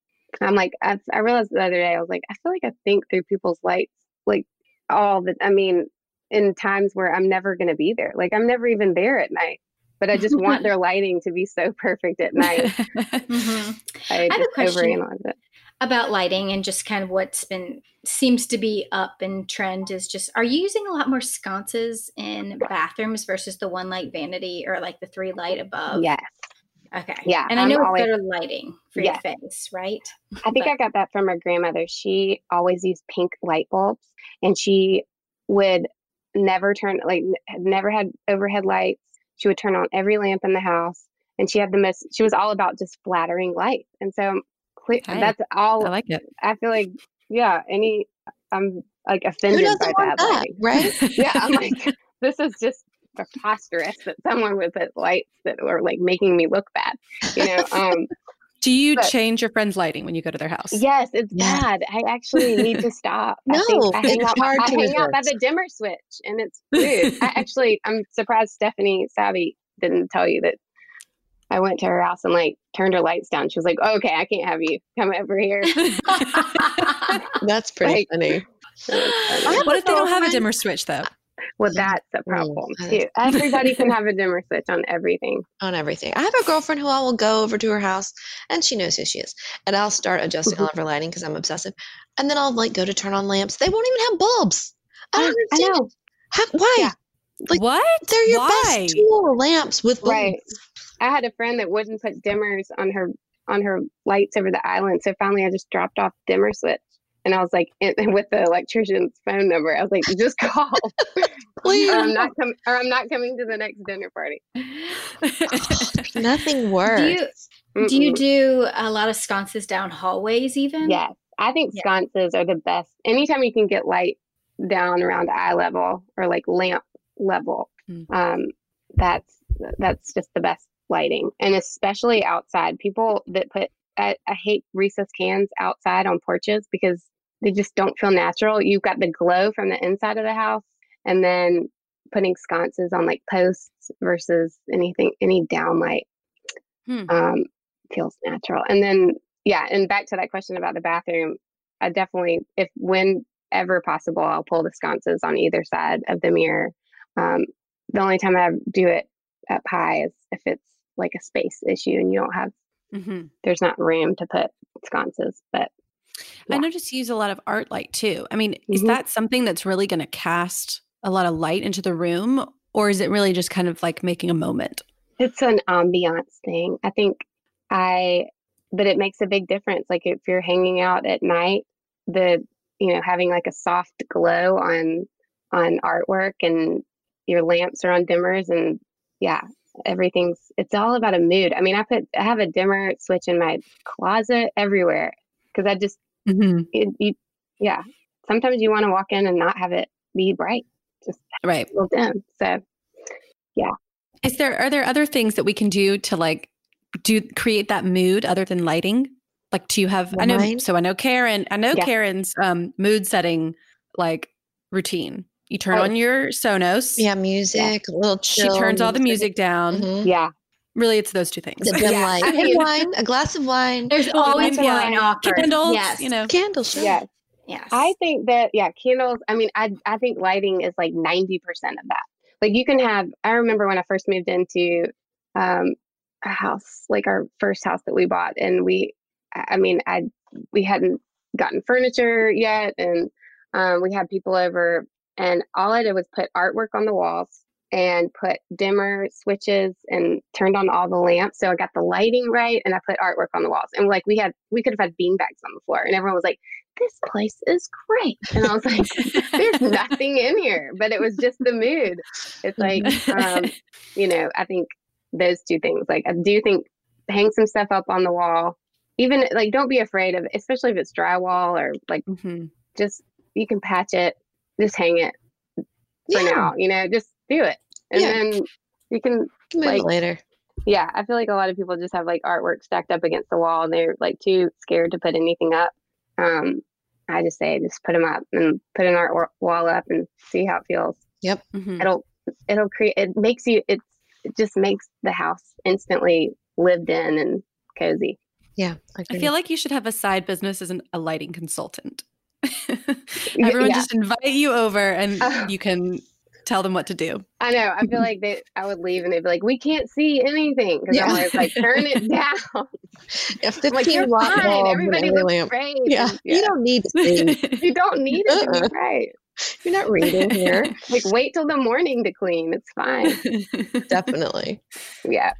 [SPEAKER 5] I'm like I, I realized the other day I was like I feel like I think through people's lights like all the I mean in times where I'm never going to be there. Like I'm never even there at night. But I just want their lighting to be so perfect at night.
[SPEAKER 3] Mhm.
[SPEAKER 5] I
[SPEAKER 3] have a
[SPEAKER 5] just
[SPEAKER 3] question.
[SPEAKER 5] overanalyze it.
[SPEAKER 3] About lighting and just kind of what's been seems to be up and trend is just are you using a lot more sconces in bathrooms versus the one light vanity or like the three light above?
[SPEAKER 5] Yes.
[SPEAKER 3] Okay.
[SPEAKER 5] Yeah,
[SPEAKER 3] And I
[SPEAKER 5] I'm
[SPEAKER 3] know
[SPEAKER 5] always-
[SPEAKER 3] it's better lighting for
[SPEAKER 5] Yes.
[SPEAKER 3] your face, right?
[SPEAKER 5] I think
[SPEAKER 3] But-
[SPEAKER 5] I got that from my grandmother. She always used pink light bulbs and she would never turn like never had overhead lights. She would turn on every lamp in the house and she had the most she was all about just flattering light. And so cle-
[SPEAKER 2] Hey,
[SPEAKER 5] that's all
[SPEAKER 2] I like it.
[SPEAKER 5] I feel like yeah, any I'm like offended
[SPEAKER 4] doesn't
[SPEAKER 5] by
[SPEAKER 4] want
[SPEAKER 5] bad
[SPEAKER 4] that,
[SPEAKER 5] lighting.
[SPEAKER 4] right?
[SPEAKER 5] Yeah, I'm like this is just preposterous that someone would put lights that were like making me look bad. You know, um
[SPEAKER 2] Do you
[SPEAKER 5] But-
[SPEAKER 2] change your friend's lighting when you go to their house?
[SPEAKER 5] Yes, it's
[SPEAKER 4] Yeah.
[SPEAKER 5] bad. I actually need to stop. I
[SPEAKER 4] No,
[SPEAKER 5] think I hang
[SPEAKER 4] it's
[SPEAKER 5] out,
[SPEAKER 4] hard
[SPEAKER 5] I
[SPEAKER 4] to
[SPEAKER 5] hang out by the dimmer switch and it's rude. I actually, I'm surprised Stephanie Sabbe didn't tell you that I went to her house and like turned her lights down. She was like, okay, I can't have you come over here.
[SPEAKER 4] That's pretty
[SPEAKER 5] Like-
[SPEAKER 4] funny.
[SPEAKER 5] Funny.
[SPEAKER 2] what if they don't have a dimmer switch though?
[SPEAKER 5] Well, that's a
[SPEAKER 4] Mm,
[SPEAKER 5] problem too. Everybody can have a dimmer switch on everything.
[SPEAKER 4] on everything. I have a girlfriend who I will go over to her house and she knows who she is. And I'll start adjusting all of her lighting because I'm obsessive. And then I'll like go to turn on lamps. They won't even have bulbs. I don't
[SPEAKER 5] I
[SPEAKER 4] understand.
[SPEAKER 5] know.
[SPEAKER 4] How, why?
[SPEAKER 5] Yeah.
[SPEAKER 4] Like,
[SPEAKER 2] what?
[SPEAKER 4] They're your
[SPEAKER 2] Why?
[SPEAKER 4] best tool, lamps with bulbs.
[SPEAKER 5] Right. I had a friend that wouldn't put dimmers on her on her lights over the island. So finally, I just dropped off dimmer switch, and I was like, and with the electrician's phone number, I was like, just call,
[SPEAKER 4] Please.
[SPEAKER 5] or I'm not coming, or I'm not coming to the next dinner party.
[SPEAKER 4] Nothing works.
[SPEAKER 3] do you do you do a lot of sconces down hallways even?
[SPEAKER 5] Yes, I think
[SPEAKER 3] Yeah.
[SPEAKER 5] sconces are the best. Anytime you can get light down around eye level or like lamp level,
[SPEAKER 2] Mm.
[SPEAKER 5] um, that's that's just the best lighting, and especially outside. People that put I, I hate recess cans outside on porches because they just don't feel natural. You've got the glow from the inside of the house, and then putting sconces on like posts versus anything any downlight
[SPEAKER 2] Hmm.
[SPEAKER 5] um, feels natural. And then, yeah, and back to that question about the bathroom, I definitely, if whenever possible, I'll pull the sconces on either side of the mirror. Um, the only time I do it up high is if it's like a space issue and you don't have,
[SPEAKER 2] Mhm.
[SPEAKER 5] there's not room to put sconces. But
[SPEAKER 2] I
[SPEAKER 5] Yeah.
[SPEAKER 2] noticed you use a lot of art light too. I mean, is
[SPEAKER 5] Mhm.
[SPEAKER 2] that something that's really going to cast a lot of light into the room, or is it really just kind of like making a moment?
[SPEAKER 5] it's an ambiance thing. I think I, but it makes a big difference. Like if you're hanging out at night, the, you know, having like a soft glow on, on artwork and your lamps are on dimmers and yeah, everything's, it's all about a mood. I mean, I put, I have a dimmer switch in my closet everywhere because I just,
[SPEAKER 2] Mhm.
[SPEAKER 5] it, you, yeah, sometimes you want to walk in and not have it be bright, just
[SPEAKER 2] Right.
[SPEAKER 5] a little dim. So yeah.
[SPEAKER 2] Is there are there other things that we can do to like do create that mood other than lighting? Like, do you have? I know.
[SPEAKER 4] Mine?
[SPEAKER 2] So I know Karen. I know
[SPEAKER 5] Yeah.
[SPEAKER 2] Karen's um, mood setting like routine. You turn
[SPEAKER 5] Oh.
[SPEAKER 2] on your Sonos.
[SPEAKER 4] Yeah, music, a little
[SPEAKER 2] She
[SPEAKER 4] chill
[SPEAKER 2] turns all the music down.
[SPEAKER 4] Mhm.
[SPEAKER 5] Yeah.
[SPEAKER 2] Really, it's those two things.
[SPEAKER 4] The dim
[SPEAKER 5] Yeah,
[SPEAKER 4] light,
[SPEAKER 5] I
[SPEAKER 4] wine, a glass of wine,
[SPEAKER 3] There's always
[SPEAKER 2] yeah.
[SPEAKER 3] wine offered.
[SPEAKER 2] Candles,
[SPEAKER 3] Yes.
[SPEAKER 2] you know.
[SPEAKER 4] candle, sure.
[SPEAKER 5] Yes.
[SPEAKER 3] Yes.
[SPEAKER 5] I think that yeah, candles. I mean, I I think lighting is like ninety percent of that. Like you can have. I remember when I first moved into um, a house, like our first house that we bought, and we, I I mean, I we hadn't gotten furniture yet, and um, we had people over, and all I did was put artwork on the walls and put dimmer switches and turned on all the lamps. So I got the lighting right, and I put artwork on the walls, and like we had, we could have had bean bags on the floor, and everyone was like this place is great. And I was like, there's nothing in here, but it was just the mood. It's like, um, you know, I think those two things, like, I do think hang some stuff up on the wall. Even like, don't be afraid of, especially if it's drywall or like,
[SPEAKER 2] Mhm.
[SPEAKER 5] just you can patch it, just hang it for
[SPEAKER 4] Yeah.
[SPEAKER 5] now, you know, just do it. And
[SPEAKER 4] Yeah.
[SPEAKER 5] then you can,
[SPEAKER 4] Move
[SPEAKER 5] like-
[SPEAKER 4] later.
[SPEAKER 5] yeah, I feel like a lot of people just have like artwork stacked up against the wall and they're like too scared to put anything up. Um, I just say just put them up and put an art wall up and see how it feels.
[SPEAKER 2] Mhm.
[SPEAKER 5] It'll it'll create it makes you it's it just makes the house instantly lived in and cozy.
[SPEAKER 4] Yeah,
[SPEAKER 2] I feel like you should have a side business as an, a lighting consultant.
[SPEAKER 5] Y-
[SPEAKER 2] Everyone
[SPEAKER 5] yeah.
[SPEAKER 2] just invite you over and
[SPEAKER 5] Uh.
[SPEAKER 2] you can tell them what to do.
[SPEAKER 5] I know. I feel like they I would leave and they'd be like, "We can't see anything," because I'm
[SPEAKER 4] Yeah.
[SPEAKER 5] always like, "Turn it down."
[SPEAKER 4] a
[SPEAKER 5] I'm
[SPEAKER 4] 15
[SPEAKER 5] like, "You're
[SPEAKER 4] watt
[SPEAKER 5] fine.
[SPEAKER 4] bulb
[SPEAKER 5] Everybody looks
[SPEAKER 4] lamp.
[SPEAKER 5] great."
[SPEAKER 4] Yeah,
[SPEAKER 5] And-
[SPEAKER 4] you don't need to see.
[SPEAKER 5] You don't need it to
[SPEAKER 4] Uh-uh.
[SPEAKER 5] be right.
[SPEAKER 4] You're not reading here.
[SPEAKER 5] Like, wait till the morning to clean. It's fine.
[SPEAKER 4] Definitely.
[SPEAKER 5] Yeah.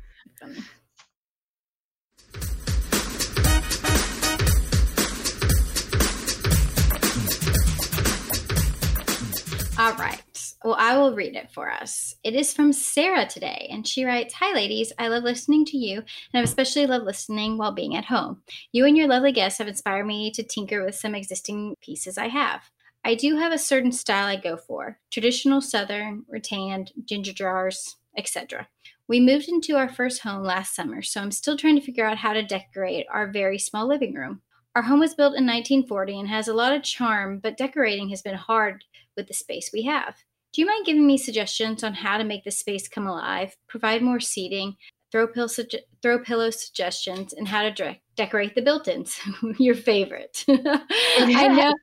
[SPEAKER 3] All right. Well, I will read it for us. It is from Sarah today, and she writes Hi, ladies. I love listening to you, and I especially love listening while being at home. You and your lovely guests have inspired me to tinker with some existing pieces I have. I do have a certain style I go for traditional southern, rattan, ginger jars, etc. We moved into our first home last summer, so I'm still trying to figure out how to decorate our very small living room. Our home was built in 1940 and has a lot of charm, but decorating has been hard with the space we have. Do you mind giving me suggestions on how to make the space come alive, provide more seating, throw, pill sugge- throw pillow suggestions, and how to decorate the built-ins? Your favorite. I know,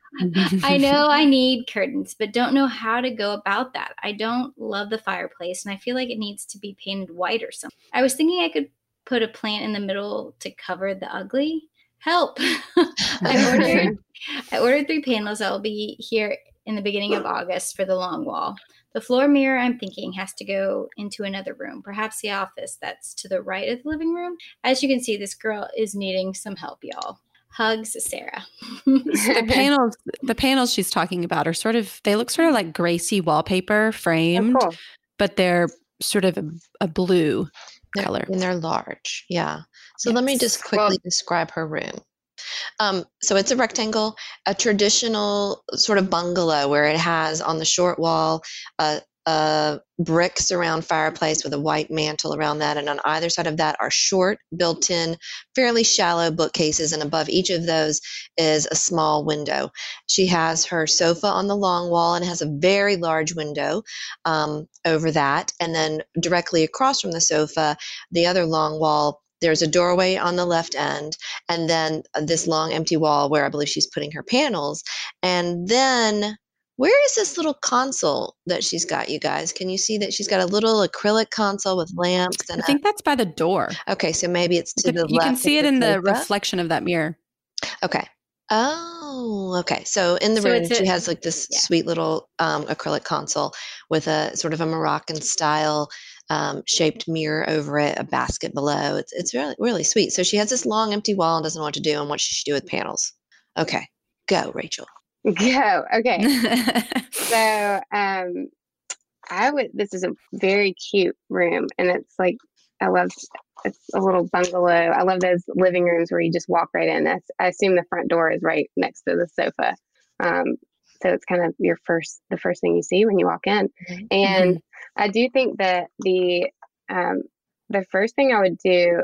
[SPEAKER 3] I know, I need curtains, but don't know how to go about that. I don't love the fireplace, and I feel like it needs to be painted white or something. I was thinking I could put a plant in the middle to cover the ugly. Help! I ordered I ordered three panels that will be here in the beginning of August for the long wall. The floor mirror, I'm thinking, has to go into another room, perhaps the office that's to the right of the living room. As you can see, this girl is needing some help, y'all. Hugs, Sarah.
[SPEAKER 2] the panels the panels she's talking about are sort of they look sort of like Gracie wallpaper
[SPEAKER 5] Oh,
[SPEAKER 2] framed,
[SPEAKER 5] cool.
[SPEAKER 2] but they're sort of a, a blue
[SPEAKER 4] They're-
[SPEAKER 2] color.
[SPEAKER 4] And they're large. Yeah. So let me just
[SPEAKER 5] Well-
[SPEAKER 4] quickly describe her room. Um, so it's a rectangle, a traditional sort of bungalow where it has on the short wall a, a brick surround fireplace with a white mantle around that. And on either side of that are short, built in, fairly shallow bookcases. And above each of those is a small window. She has her sofa on the long wall and has a very large window um, over that. And then directly across from the sofa, the other long wall there's a doorway on the left end and then this long empty wall where i believe she's putting her panels and then where is this little console that she's got you guys can you see that she's got a little acrylic console with lamps and
[SPEAKER 2] I think that's by the door.
[SPEAKER 4] okay so maybe it's to the left.
[SPEAKER 2] you
[SPEAKER 4] can
[SPEAKER 2] see it in the reflection of that mirror.
[SPEAKER 4] Okay. Oh, okay. So in the
[SPEAKER 3] So
[SPEAKER 4] room, she
[SPEAKER 3] a-
[SPEAKER 4] has like this
[SPEAKER 3] yeah.
[SPEAKER 4] sweet little um, acrylic console with a sort of a Moroccan style um, shaped mirror over it, a basket below. It's it's really really sweet. So she has this long empty wall and doesn't know what to do and what she should do with panels. Okay, go, Rachel.
[SPEAKER 5] Go. Okay. So, um, I would. This is a very cute room, and it's like I love. It's a little bungalow. I love those living rooms where you just walk right in. I, I assume the front door is right next to the sofa, um, so it's kind of your first, the first thing you see when you walk in. And I do think that the um, the first thing I would do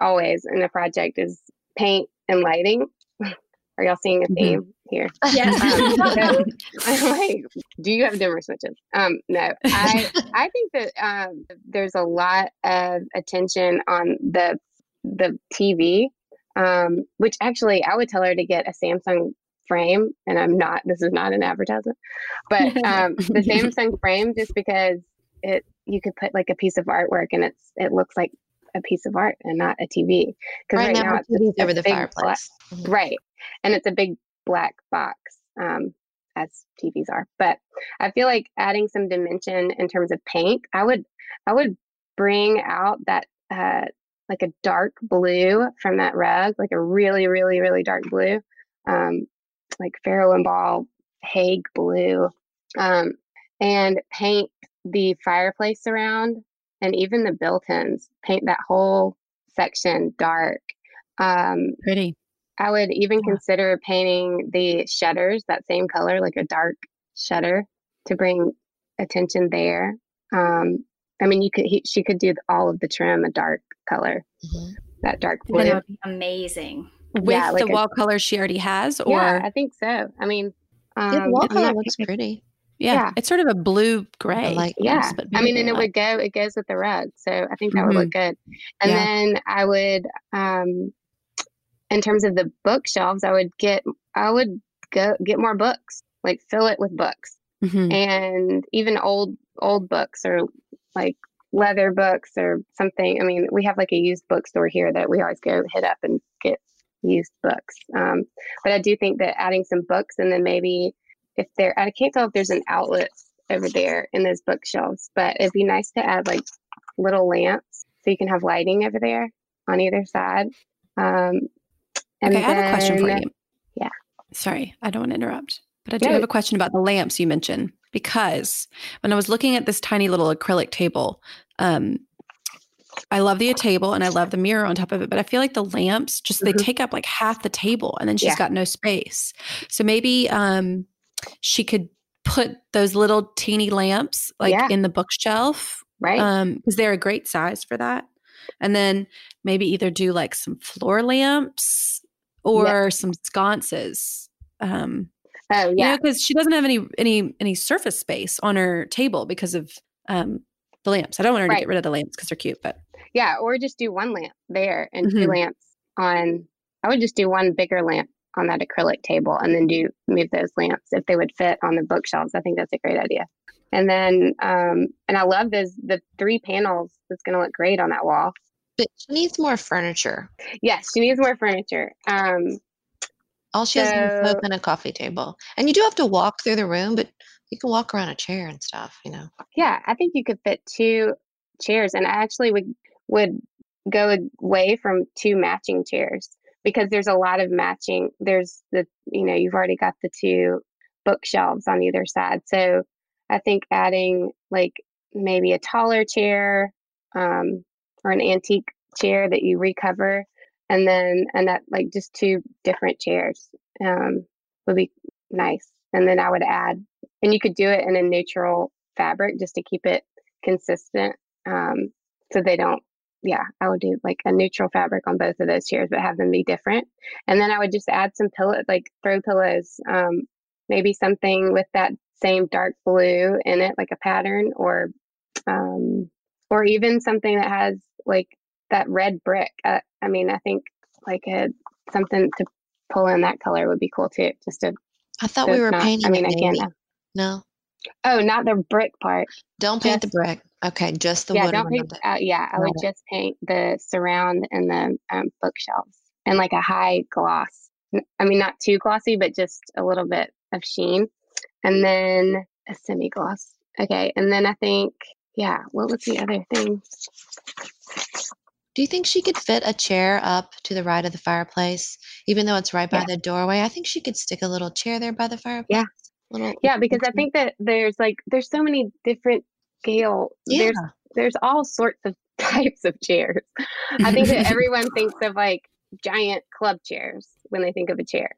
[SPEAKER 5] always in a project is paint and lighting. Are y'all seeing a
[SPEAKER 2] Mhm.
[SPEAKER 5] theme here.
[SPEAKER 3] Yes.
[SPEAKER 5] Um, so, like, do you have dimmer switches? Um, no, I I think that um, there's a lot of attention on the the TV, um, which actually I would tell her to get a Samsung frame, and I'm not. This is not an advertisement, but um, the Samsung frame just because it you could put like a piece of artwork and it's it looks like a piece of art and not a TV.
[SPEAKER 4] Because right, right, now, it's, TV's over the fireplace.
[SPEAKER 5] Black, mm-hmm. Right, and it's a big black box. Um, as TVs are, but I feel like adding some dimension in terms of paint, I would, I would bring out that uh, like a dark blue from that rug, like a really, really, really dark blue, um, like Farrow and Ball Hague blue, um, and paint the fireplace around and even the built-ins. Paint that whole section dark. Um,
[SPEAKER 2] Pretty.
[SPEAKER 5] I would even yeah. consider painting the shutters that same color, like a dark shutter, to bring attention there. Um, I mean, you could he, she could do all of the trim a dark color, mm-hmm. that dark blue.
[SPEAKER 3] That would be amazing
[SPEAKER 2] with yeah, like the a, wall color she already has or
[SPEAKER 5] yeah i think so. I mean
[SPEAKER 4] um, yeah, the um, wall color looks pretty.
[SPEAKER 2] Yeah, yeah, it's sort of a blue gray
[SPEAKER 5] like yeah but i mean and it would go it goes with the rug so i think that mm-hmm. would look good. And yeah. then i would um in terms of the bookshelves i would get i would go get more books like fill it with books. Mm-hmm. and even old old books or like leather books or something. I mean we have like a used bookstore here that we always go hit up and get used books. Um, but I do think that adding some books and then maybe if there, I can't tell if there's an outlet over there in those bookshelves, but it'd be nice to add like little lamps so you can have lighting over there on either side. Um,
[SPEAKER 2] and okay, I have a question for you.
[SPEAKER 5] Yeah.
[SPEAKER 2] Sorry, I don't want to interrupt, but I do have a question about the lamps you mentioned because when I was looking at this tiny little acrylic table, um, I love the table and I love the mirror on top of it, but I feel like the lamps just mm-hmm. they take up like half the table and then she's yeah. got no space. So maybe um she could put those little teeny lamps like yeah. in the bookshelf.
[SPEAKER 5] Right.
[SPEAKER 2] Um because they're a great size for that. And then maybe either do like some floor lamps or yeah. some sconces. Um
[SPEAKER 5] Oh yeah,
[SPEAKER 2] because you know, she doesn't have any any any surface space on her table because of um the lamps. I don't want her right. to get rid of the lamps because they're cute, but
[SPEAKER 5] yeah, or just do one lamp there and mm-hmm. two lamps on. I would just do one bigger lamp on that acrylic table and then do move those lamps if they would fit on the bookshelves. I think that's a great idea. And then, um, and I love those the three panels. It's going to look great on that wall.
[SPEAKER 4] But she needs more furniture.
[SPEAKER 5] Yes, she needs more furniture. Um,
[SPEAKER 4] All she so, has is a and a coffee table, and you do have to walk through the room, but you can walk around a chair and stuff. You know.
[SPEAKER 5] Yeah, I think you could fit two chairs, and I actually would would go away from two matching chairs because there's a lot of matching. There's the, you know, you've already got the two bookshelves on either side. So I think adding like maybe a taller chair um, or an antique chair that you recover and then and that like just two different chairs um, would be nice and then i would add and you could do it in a neutral fabric just to keep it consistent um, so they don't yeah, I would do like a neutral fabric on both of those chairs, but have them be different. And then I would just add some pillow, like throw pillows, um, maybe something with that same dark blue in it, like a pattern, or um, or even something that has like that red brick. Uh, I mean, I think like a something to pull in that color would be cool too. Just to.
[SPEAKER 4] I thought we were not, painting. I mean, I can't.
[SPEAKER 5] No. Oh, not the brick part.
[SPEAKER 4] Don't paint just, the brick. Okay, just the
[SPEAKER 5] yeah,
[SPEAKER 4] wood.
[SPEAKER 5] Don't paint, uh, yeah, I would just paint the surround and the um, bookshelves and like a high gloss. I mean, not too glossy, but just a little bit of sheen, and then a semi gloss. Okay, and then I think, yeah, what was the other thing?
[SPEAKER 4] Do you think she could fit a chair up to the right of the fireplace, even though it's right by yeah. the doorway? I think she could stick a little chair there by the fireplace.
[SPEAKER 5] Yeah, little, yeah, because I think that there's like there's so many different scale. Yeah. There's there's all sorts of types of chairs. I think that everyone thinks of like giant club chairs when they think of a chair.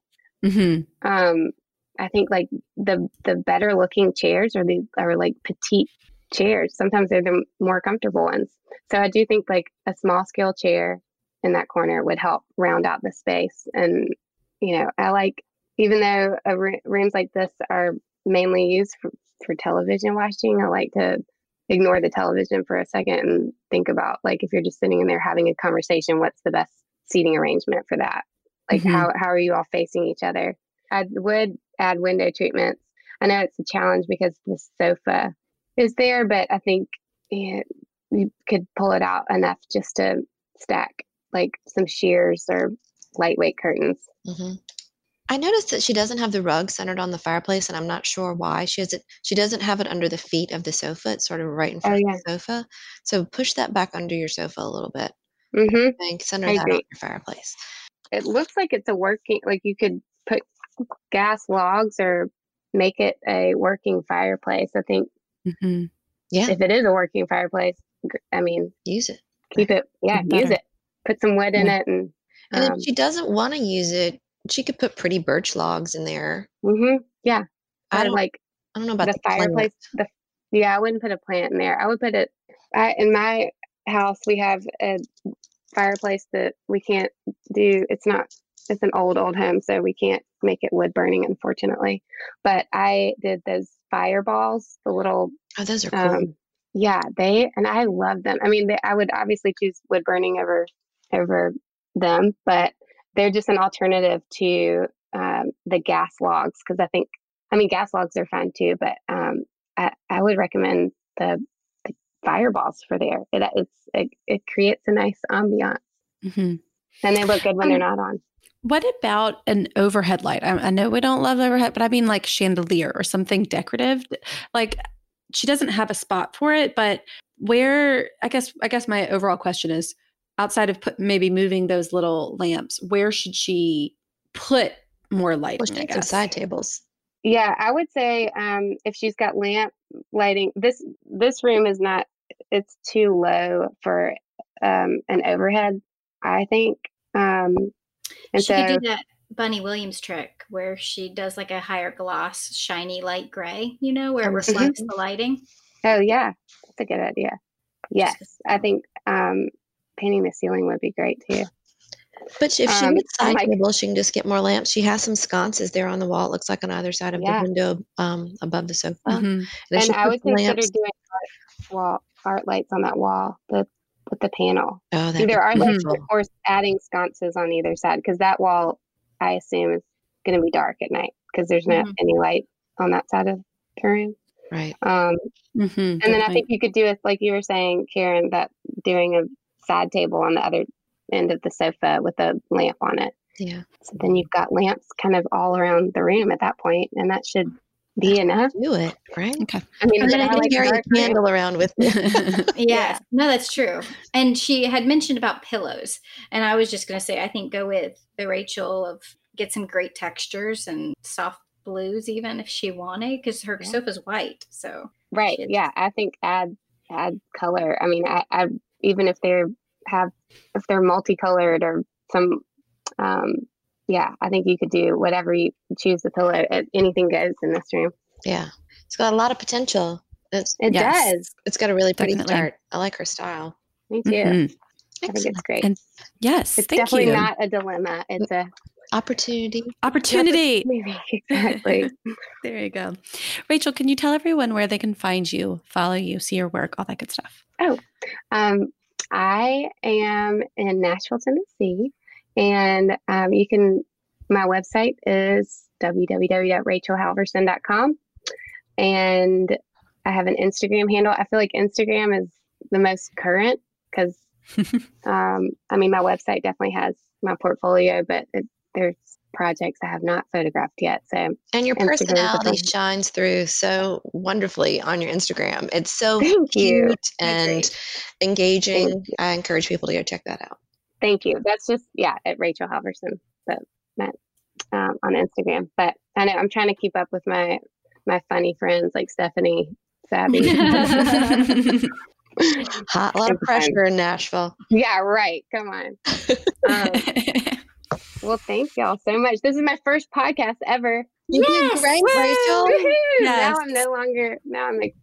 [SPEAKER 5] Mm-hmm. Um, I think like the the better looking chairs are the are like petite chairs. Sometimes they're the more comfortable ones. So I do think like a small scale chair in that corner would help round out the space. And you know, I like even though r- rooms like this are mainly used for, for television watching, I like to ignore the television for a second and think about like if you're just sitting in there having a conversation, what's the best seating arrangement for that? Like
[SPEAKER 2] Mhm.
[SPEAKER 5] how how are you all facing each other? I would add window treatments. I know it's a challenge because the sofa is there, but I think yeah, you could pull it out enough just to stack like some shears or lightweight curtains.
[SPEAKER 4] hmm I noticed that she doesn't have the rug centered on the fireplace, and I'm not sure why. She has it. She doesn't have it under the feet of the sofa. It's sort of right in front
[SPEAKER 5] Oh,
[SPEAKER 4] of the sofa. So push that back under your sofa a little bit.
[SPEAKER 5] Mm-hmm.
[SPEAKER 4] And center
[SPEAKER 5] I
[SPEAKER 4] that on
[SPEAKER 5] agree.
[SPEAKER 4] your fireplace.
[SPEAKER 5] It looks like it's a working, like you could put gas logs or make it a working fireplace. I think
[SPEAKER 2] Mhm.
[SPEAKER 4] Yeah,
[SPEAKER 5] if it is a working fireplace, gr- I mean,
[SPEAKER 4] use it.
[SPEAKER 5] keep it, yeah,
[SPEAKER 2] Even
[SPEAKER 5] use
[SPEAKER 2] better.
[SPEAKER 5] it. Put some wood in
[SPEAKER 2] Yeah.
[SPEAKER 5] it and,
[SPEAKER 4] And
[SPEAKER 5] um,
[SPEAKER 4] if she doesn't want to use it, she could put pretty birch logs in there.
[SPEAKER 5] Mm-hmm. yeah,
[SPEAKER 4] I don't.
[SPEAKER 5] like
[SPEAKER 4] I don't know about
[SPEAKER 5] the
[SPEAKER 4] the,
[SPEAKER 5] fireplace. The yeah, I wouldn't put a plant in there. I would put it. I, in my house, we have a fireplace that we can't do. It's not. It's an old old home, so we can't make it wood burning, unfortunately. But I did those fireballs, the little.
[SPEAKER 4] Oh, those are cool.
[SPEAKER 5] Um, yeah, they and I love them. I mean, they, I would obviously choose wood burning over over them, but they're just an alternative to um, the gas logs because I think I mean, gas logs are fun too, but um, I, I would recommend the, the fireballs for there. It, it's it, it creates a nice ambiance,
[SPEAKER 2] Mhm.
[SPEAKER 5] and they look good when they're
[SPEAKER 2] Um,
[SPEAKER 5] not on.
[SPEAKER 2] What about an overhead light? I, I know we don't love overhead, but I mean like chandelier or something decorative. Like she doesn't have a spot for it, but where? I guess I guess my overall question is outside of put, maybe moving those little lamps, where should she put more lighting?
[SPEAKER 4] Well, she
[SPEAKER 2] I
[SPEAKER 4] some
[SPEAKER 2] guess.
[SPEAKER 4] side tables.
[SPEAKER 5] Yeah, I would say um, if she's got lamp lighting, this this room is not. It's too low for um, an overhead. I think. Um, and
[SPEAKER 3] she
[SPEAKER 5] so
[SPEAKER 3] could do that Bunny Williams trick where she does like a higher gloss, shiny light gray, you know, where it
[SPEAKER 4] Mhm.
[SPEAKER 3] reflects the lighting.
[SPEAKER 5] Oh yeah, that's a good idea. Yes, I think um, painting the ceiling would be great too.
[SPEAKER 4] But if she
[SPEAKER 5] Um,
[SPEAKER 4] needs
[SPEAKER 5] I'm
[SPEAKER 4] side
[SPEAKER 5] like-
[SPEAKER 4] tables, she can just get more lamps. She has some sconces there on the wall. It looks like on either side of
[SPEAKER 5] Yeah.
[SPEAKER 4] the window, um, above the sofa.
[SPEAKER 2] Mhm.
[SPEAKER 4] And,
[SPEAKER 5] and I would consider
[SPEAKER 4] lamps,
[SPEAKER 5] doing art, wall art lights on that wall, the with the panel.
[SPEAKER 4] oh, that'd be
[SPEAKER 5] Either art lights
[SPEAKER 4] beautiful.
[SPEAKER 5] or adding sconces on either side, because that wall, I assume, is going to be dark at night because there's not
[SPEAKER 3] Mhm.
[SPEAKER 5] any light on that side of the room.
[SPEAKER 4] Right.
[SPEAKER 5] Um,
[SPEAKER 2] Mhm.
[SPEAKER 5] and
[SPEAKER 2] Good
[SPEAKER 5] then I think you could do it like you were saying, Karen, that doing a side table on the other end of the sofa with a lamp on it.
[SPEAKER 4] Yeah.
[SPEAKER 5] So then you've got lamps kind of all around the room at that point, and that should be enough.
[SPEAKER 4] Do it, right?
[SPEAKER 2] Okay.
[SPEAKER 5] I mean,
[SPEAKER 3] And then
[SPEAKER 5] I
[SPEAKER 3] I
[SPEAKER 4] I
[SPEAKER 5] like
[SPEAKER 4] carry a
[SPEAKER 5] dark room.
[SPEAKER 4] candle around with me.
[SPEAKER 3] Yes. No, that's true. And she had mentioned about pillows. And I was just going to say, I think go with the Rachel of get some great textures and soft blues, even if she wanted, because her
[SPEAKER 5] Yeah.
[SPEAKER 3] sofa's white. So,
[SPEAKER 5] Right. Yeah. I think add add color. I mean, I, I even if they're have if they're multicolored or some um yeah, I think you could do whatever you choose the pillow. Anything goes in this room.
[SPEAKER 4] yeah. It's got a lot of potential. It's
[SPEAKER 5] It
[SPEAKER 2] Yes.
[SPEAKER 5] does.
[SPEAKER 4] it's got a really pretty
[SPEAKER 2] Definitely.
[SPEAKER 4] start. I like her style.
[SPEAKER 5] Me too.
[SPEAKER 2] Mhm.
[SPEAKER 5] I think it's great.
[SPEAKER 2] And Yes.
[SPEAKER 5] it's
[SPEAKER 2] thank
[SPEAKER 5] definitely
[SPEAKER 2] you.
[SPEAKER 5] not a dilemma. It's a
[SPEAKER 4] Opportunity.
[SPEAKER 2] Opportunity.
[SPEAKER 5] exactly.
[SPEAKER 2] There you go. Rachel, can you tell everyone where they can find you, follow you, see your work, all that good stuff?
[SPEAKER 5] Oh, um, I am in Nashville, Tennessee, and um, you can. My website is www.rachelhalvorson.com, and I have an Instagram handle. I feel like Instagram is the most current because, um, I mean, my website definitely has my portfolio, but it, there's projects I have not photographed yet. So
[SPEAKER 4] And your
[SPEAKER 5] Instagram
[SPEAKER 4] personality shines through so wonderfully on your Instagram. It's so
[SPEAKER 5] thank you.
[SPEAKER 4] cute and engaging. I encourage people to go check that out.
[SPEAKER 5] Thank you. That's just yeah at Rachel Halvorson, but Matt um, on Instagram. But I know I'm trying to keep up with my my funny friends like Stephanie Sabbe.
[SPEAKER 4] Hot, a lot of pressure in Nashville.
[SPEAKER 5] yeah, right. Come on. Um, well, thank y'all so much. This is my first podcast ever.
[SPEAKER 4] You
[SPEAKER 3] Yes!
[SPEAKER 4] did great,
[SPEAKER 2] Woo!
[SPEAKER 4] Rachel.
[SPEAKER 5] Woohoo!
[SPEAKER 2] Yes.
[SPEAKER 5] Now I'm no longer. Now I'm like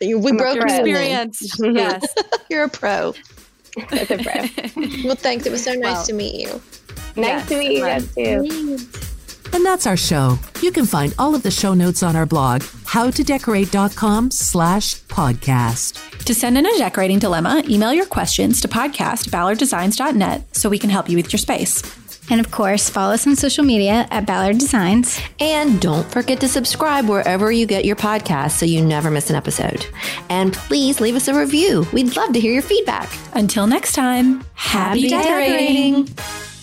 [SPEAKER 4] You- We
[SPEAKER 5] I'm a
[SPEAKER 4] broke
[SPEAKER 2] Your
[SPEAKER 5] pro.
[SPEAKER 4] even.
[SPEAKER 2] experience. yes.
[SPEAKER 4] You're a pro.
[SPEAKER 5] it's a pro.
[SPEAKER 4] Well, thanks. It was so nice
[SPEAKER 2] Well,
[SPEAKER 4] to meet you.
[SPEAKER 5] Nice
[SPEAKER 2] Yes,
[SPEAKER 5] to meet you guys too.
[SPEAKER 1] And that's our show. You can find all of the show notes on our blog, howtodecorate.com slash podcast.
[SPEAKER 2] To send in a decorating dilemma, email your questions to podcast ballarddesigns.net so we can help you with your space.
[SPEAKER 3] And of course, follow us on social media at Ballard Designs.
[SPEAKER 4] And don't forget to subscribe wherever you get your podcast so you never miss an episode. And please leave us a review. We'd love to hear your feedback.
[SPEAKER 2] Until next time, happy,
[SPEAKER 4] Happy
[SPEAKER 2] decorating.
[SPEAKER 4] decorating.